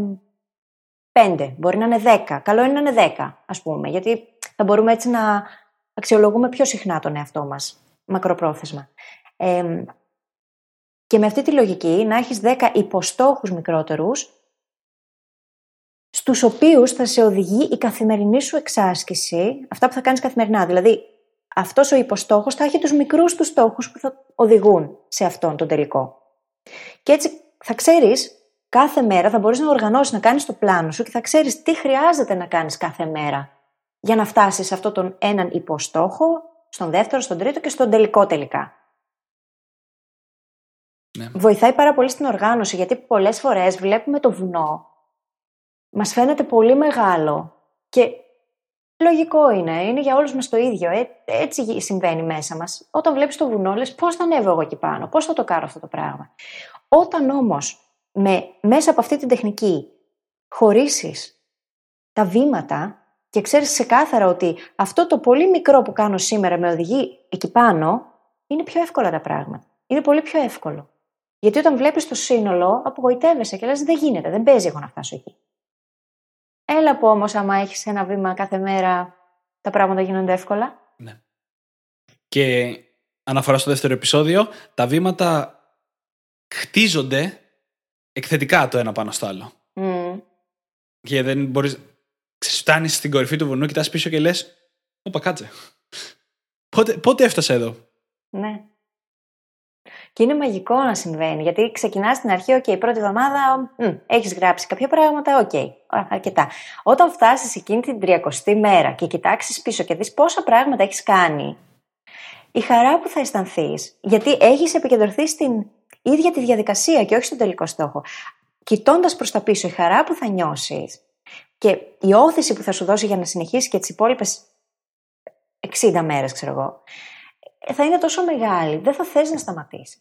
5, μπορεί να είναι 10. Καλό είναι να είναι 10, ας πούμε, γιατί θα μπορούμε έτσι να αξιολογούμε πιο συχνά τον εαυτό μας, μακροπρόθεσμα. Ε, και με αυτή τη λογική να έχεις 10 υποστόχους μικρότερους, στους οποίους θα σε οδηγεί η καθημερινή σου εξάσκηση, αυτά που θα κάνεις καθημερινά. Δηλαδή, αυτός ο υποστόχος θα έχει τους μικρούς τους στόχους που θα οδηγούν σε αυτόν τον τελικό. Και έτσι θα ξέρεις κάθε μέρα, θα μπορείς να οργανώσεις, να κάνεις το πλάνο σου και θα ξέρεις τι χρειάζεται να κάνεις κάθε μέρα για να φτάσεις σε αυτόν τον έναν υποστόχο, στον δεύτερο, στον τρίτο και στον τελικό τελικά. Ναι. Βοηθάει πάρα πολύ στην οργάνωση γιατί πολλές φορές βλέπουμε το βουνό, μας φαίνεται πολύ μεγάλο και Λογικό είναι, είναι για όλους μας το ίδιο. Ε, έτσι συμβαίνει μέσα μας. Όταν βλέπεις το βουνό, λες πώς θα ανέβω εγώ εκεί πάνω, πώς θα το κάνω αυτό το πράγμα. Όταν όμως μέσα από αυτή την τεχνική χωρίσεις τα βήματα και ξέρεις ξεκάθαρα ότι αυτό το πολύ μικρό που κάνω σήμερα με οδηγεί εκεί πάνω, είναι πιο εύκολα τα πράγματα. Είναι πολύ πιο εύκολο. Γιατί όταν βλέπεις το σύνολο, απογοητεύεσαι και λες: Δεν γίνεται, δεν παίζει εγώ να φτάσω εκεί. Έλα που όμως άμα έχεις ένα βήμα κάθε μέρα τα πράγματα γίνονται εύκολα. Ναι. Και αναφορά στο δεύτερο επεισόδιο, τα βήματα χτίζονται εκθετικά το ένα πάνω στο άλλο. Mm. Και δεν μπορείς... Φτάνεις στην κορυφή του βουνού, κοιτάς πίσω και λες «Ωπα, κάτσε. Πότε, πότε έφτασα εδώ». Ναι. Και είναι μαγικό να συμβαίνει, γιατί ξεκινάς στην αρχή, OK, πρώτη εβδομάδα έχεις γράψει κάποια πράγματα, OK, αρκετά. Όταν φτάσεις εκείνη την τριακοστή μέρα και κοιτάξεις πίσω και δεις πόσα πράγματα έχεις κάνει, η χαρά που θα αισθανθείς, γιατί έχεις επικεντρωθεί στην ίδια τη διαδικασία και όχι στον τελικό στόχο. Κοιτώντας προς τα πίσω, η χαρά που θα νιώσεις και η όθηση που θα σου δώσει για να συνεχίσεις και τις υπόλοιπες 60 μέρες, ξέρω εγώ, θα είναι τόσο μεγάλη, δεν θα θες να σταματήσει.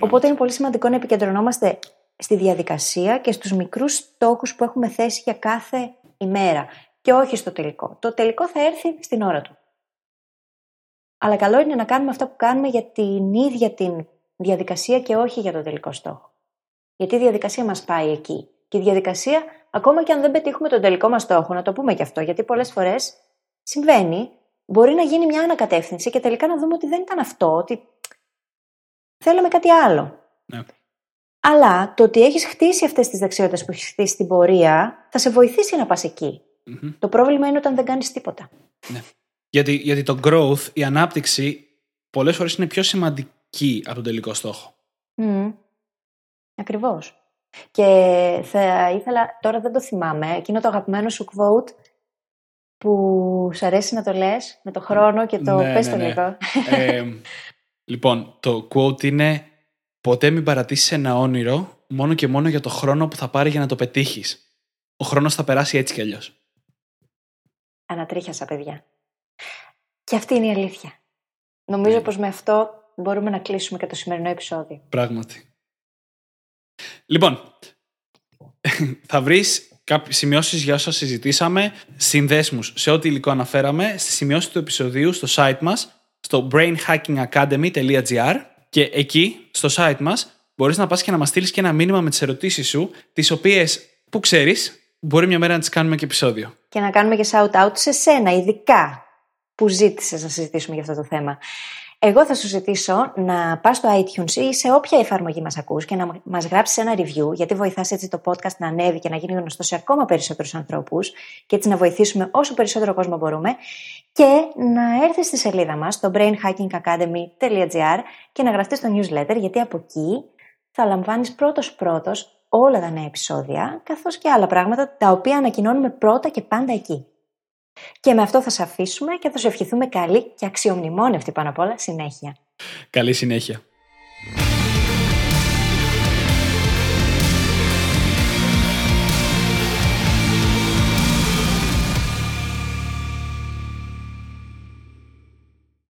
Οπότε είναι πολύ σημαντικό να επικεντρωνόμαστε στη διαδικασία και στους μικρούς στόχους που έχουμε θέσει για κάθε ημέρα και όχι στο τελικό. Το τελικό θα έρθει στην ώρα του. Αλλά καλό είναι να κάνουμε αυτά που κάνουμε για την ίδια την διαδικασία και όχι για το τελικό στόχο. Γιατί η διαδικασία μας πάει εκεί. Και η διαδικασία, ακόμα και αν δεν πετύχουμε τον τελικό μας στόχο, να το πούμε και αυτό, γιατί πολλές φορές συμβαίνει μπορεί να γίνει μια ανακατεύθυνση και τελικά να δούμε ότι δεν ήταν αυτό, ότι θέλαμε κάτι άλλο. Ναι. Αλλά το ότι έχεις χτίσει αυτές τις δεξιότητες που έχεις χτίσει στην πορεία θα σε βοηθήσει να πας εκει Το πρόβλημα είναι όταν δεν κάνεις τίποτα. Ναι. Γιατί, γιατί το growth, η ανάπτυξη, πολλές φορές είναι πιο σημαντική από τον τελικό στόχο. Mm. Ακριβώς. Και θα ήθελα, τώρα δεν το θυμάμαι, εκείνο το αγαπημένο σου quote που σου αρέσει να το λες με το χρόνο και το ναι, πες το ναι, ναι. λίγο. Ε, λοιπόν, το quote είναι «Ποτέ μην παρατήσεις ένα όνειρο μόνο και μόνο για το χρόνο που θα πάρει για να το πετύχεις. Ο χρόνος θα περάσει έτσι κι αλλιώς». Ανατρίχιασα, παιδιά. Και αυτή είναι η αλήθεια. Νομίζω ναι. πως με αυτό μπορούμε να κλείσουμε και το σημερινό επεισόδιο. Πράγματι. Λοιπόν, θα βρεις κάποιες σημειώσεις για όσα συζητήσαμε, συνδέσμους σε ό,τι υλικό αναφέραμε, στις σημειώσεις του επεισοδίου στο site μας, στο brainhackingacademy.gr και εκεί, στο site μας, μπορείς να πας και να μας στείλεις και ένα μήνυμα με τις ερωτήσεις σου, τις οποίες, που ξέρεις, μπορεί μια μέρα να τις κάνουμε και επεισόδιο. Και να κάνουμε και shout-out σε σένα, ειδικά, που ζήτησες να συζητήσουμε για αυτό το θέμα. Εγώ θα σου ζητήσω να πας στο iTunes ή σε όποια εφαρμογή μας ακούς και να μας γράψεις ένα review, γιατί βοηθάς έτσι το podcast να ανέβει και να γίνει γνωστός σε ακόμα περισσότερους ανθρώπους και έτσι να βοηθήσουμε όσο περισσότερο κόσμο μπορούμε και να έρθεις στη σελίδα μας, στο brainhackingacademy.gr και να γραφτείς στο newsletter, γιατί από εκεί θα λαμβάνεις πρώτος-πρώτος όλα τα νέα επεισόδια, καθώς και άλλα πράγματα τα οποία ανακοινώνουμε πρώτα και πάντα εκεί. Και με αυτό θα σε αφήσουμε και θα σου ευχηθούμε καλή και αξιομνημόνευτη πάνω απ' όλα συνέχεια. Καλή συνέχεια.